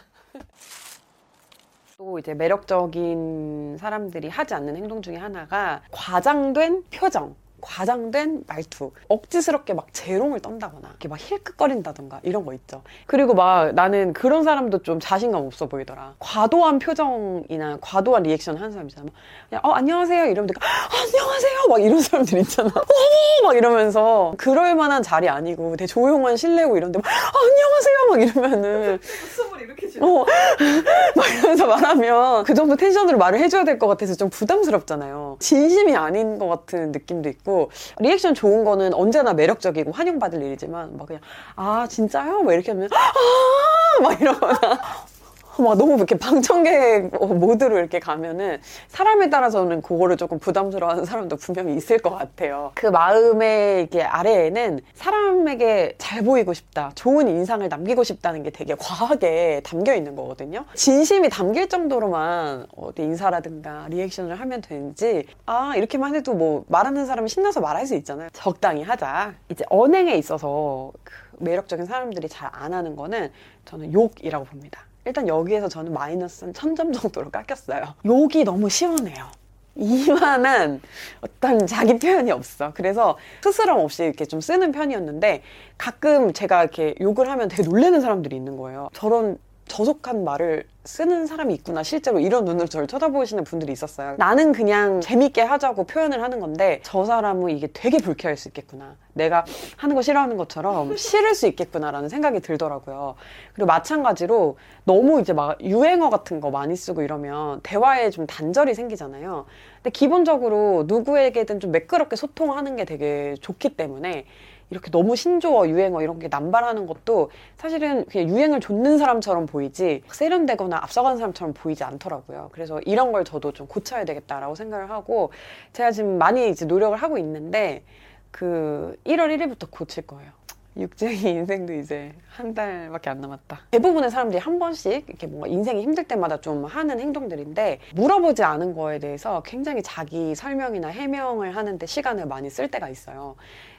A: 또 이제 매력적인 사람들이 하지 않는 행동 중에 하나가 과장된 표정. 과장된 말투, 억지스럽게 막 재롱을 떤다거나, 이렇게 막 힐끗거린다던가, 이런 거 있죠. 그리고 막 나는 그런 사람도 좀 자신감 없어 보이더라. 과도한 표정이나 과도한 리액션 하는 사람 있잖아. 막 그냥, 어, 안녕하세요. 이러면 내가, 안녕하세요. 막 이런 사람들 있잖아. 어머! 막 이러면서, 그럴 만한 자리 아니고, 되게 조용한 실내고 이런데, 막, 안녕하세요. 막 이러면은,
B: 숨을 이렇게 쉬어.
A: 어, 막 이러면서 말하면 그 정도 텐션으로 말을 해줘야 될 것 같아서 좀 부담스럽잖아요. 진심이 아닌 것 같은 느낌도 있고, 리액션 좋은 거는 언제나 매력적이고 환영받을 일이지만, 막 그냥, 아, 진짜요? 막 이렇게 하면, 아! 막 이러거나. 막 너무 이렇게 방청객 모드로 이렇게 가면은 사람에 따라서는 그거를 조금 부담스러워하는 사람도 분명히 있을 것 같아요. 그 마음의 이게 아래에는 사람에게 잘 보이고 싶다, 좋은 인상을 남기고 싶다는 게 되게 과하게 담겨 있는 거거든요. 진심이 담길 정도로만 어디 인사라든가 리액션을 하면 되는지 아 이렇게만 해도 뭐 말하는 사람이 신나서 말할 수 있잖아요. 적당히 하자. 이제 언행에 있어서 그 매력적인 사람들이 잘 안 하는 거는 저는 욕이라고 봅니다. 일단 여기에서 저는 마이너스 한 1000점 정도로 깎였어요. 욕이 너무 시원해요. 이만한 어떤 자기 표현이 없어. 그래서 스스럼 없이 이렇게 좀 쓰는 편이었는데 가끔 제가 이렇게 욕을 하면 되게 놀라는 사람들이 있는 거예요. 저런 저속한 말을 쓰는 사람이 있구나. 실제로 이런 눈으로 저를 쳐다보시는 분들이 있었어요. 나는 그냥 재밌게 하자고 표현을 하는 건데 저 사람은 이게 되게 불쾌할 수 있겠구나. 내가 하는 거 싫어하는 것처럼 싫을 수 있겠구나라는 생각이 들더라고요. 그리고 마찬가지로 너무 이제 막 유행어 같은 거 많이 쓰고 이러면 대화에 좀 단절이 생기잖아요. 근데 기본적으로 누구에게든 좀 매끄럽게 소통하는 게 되게 좋기 때문에 이렇게 너무 신조어, 유행어 이런 게 남발하는 것도 사실은 그냥 유행을 좇는 사람처럼 보이지 세련되거나 앞서가는 사람처럼 보이지 않더라고요. 그래서 이런 걸 저도 좀 고쳐야 되겠다라고 생각을 하고 제가 지금 많이 이제 노력을 하고 있는데 그 1월 1일부터 고칠 거예요. 육쟁이 인생도 이제 한 달밖에 안 남았다. 대부분의 사람들이 한 번씩 이렇게 뭔가 인생이 힘들 때마다 좀 하는 행동들인데 물어보지 않은 거에 대해서 굉장히 자기 설명이나 해명을 하는데 시간을 많이 쓸 때가 있어요.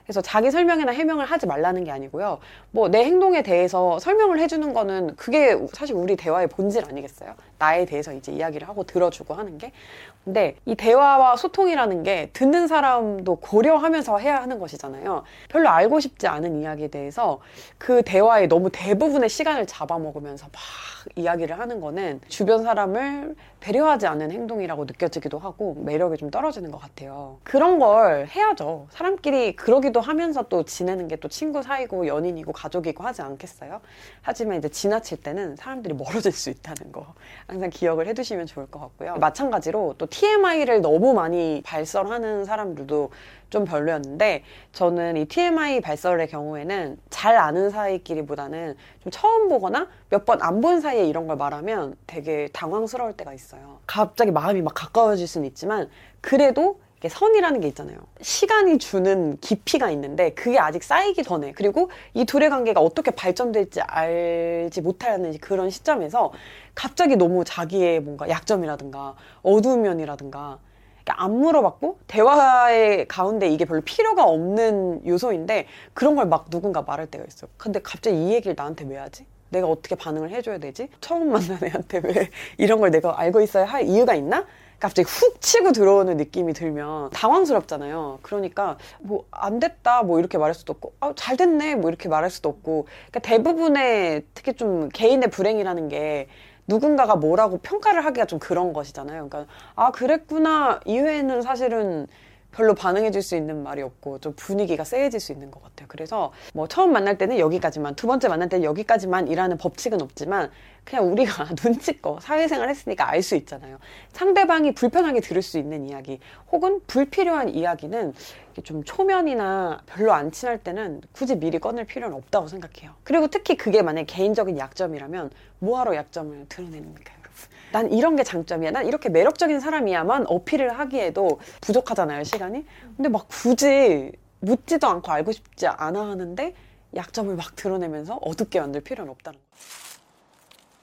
A: 그래서 자기 설명이나 해명을 하지 말라는 게 아니고요. 뭐 내 행동에 대해서 설명을 해주는 거는 그게 사실 우리 대화의 본질 아니겠어요? 나에 대해서 이제 이야기를 하고 들어주고 하는 게. 근데 이 대화와 소통이라는 게 듣는 사람도 고려하면서 해야 하는 것이잖아요. 별로 알고 싶지 않은 이야기에 대해서 그 대화에 너무 대부분의 시간을 잡아먹으면서 막 이야기를 하는 거는 주변 사람을 배려하지 않은 행동이라고 느껴지기도 하고 매력이 좀 떨어지는 것 같아요. 그런 걸 해야죠. 사람끼리 그러기도 하면서 또 지내는 게 또 친구 사이고 연인이고 가족이고 하지 않겠어요? 하지만 이제 지나칠 때는 사람들이 멀어질 수 있다는 거 항상 기억을 해두시면 좋을 것 같고요. 마찬가지로 또 TMI를 너무 많이 발설하는 사람들도 좀 별로였는데 저는 이 TMI 발설의 경우에는 잘 아는 사이끼리보다는 좀 처음 보거나 몇 번 안 본 사이에 이런 걸 말하면 되게 당황스러울 때가 있어요. 갑자기 마음이 막 가까워질 수는 있지만 그래도 이게 선이라는 게 있잖아요. 시간이 주는 깊이가 있는데 그게 아직 쌓이기 전에 그리고 이 둘의 관계가 어떻게 발전될지 알지 못하는 그런 시점에서 갑자기 너무 자기의 뭔가 약점이라든가 어두운 면이라든가 그러니까 안 물어봤고 대화의 가운데 이게 별로 필요가 없는 요소인데 그런 걸 막 누군가 말할 때가 있어요. 근데 갑자기 이 얘기를 나한테 왜 하지? 내가 어떻게 반응을 해줘야 되지? 처음 만난 애한테 왜 이런 걸 내가 알고 있어야 할 이유가 있나? 갑자기 훅 치고 들어오는 느낌이 들면 당황스럽잖아요. 그러니까 뭐 안 됐다 뭐 이렇게 말할 수도 없고 아, 잘 됐네 뭐 이렇게 말할 수도 없고 그러니까 대부분의 특히 좀 개인의 불행이라는 게 누군가가 뭐라고 평가를 하기가 좀 그런 것이잖아요. 그러니까 아 그랬구나 이후에는 사실은 별로 반응해줄 수 있는 말이 없고 좀 분위기가 세해질 수 있는 것 같아요. 그래서 뭐 처음 만날 때는 여기까지만, 두 번째 만날 때는 여기까지만이라는 법칙은 없지만 그냥 우리가 눈치껏 사회생활 했으니까 알 수 있잖아요. 상대방이 불편하게 들을 수 있는 이야기 혹은 불필요한 이야기는 좀 초면이나 별로 안 친할 때는 굳이 미리 꺼낼 필요는 없다고 생각해요. 그리고 특히 그게 만약 개인적인 약점이라면 뭐하러 약점을 여러분. 난 이런 게 장점이야. 난 이렇게 매력적인 사람이야만 어필을 하기에도 부족하잖아요, 시간이. 근데 막 굳이 묻지도 않고 알고 싶지 않아 하는데 약점을 막 드러내면서 어둡게 만들 필요는 없다는 거예요.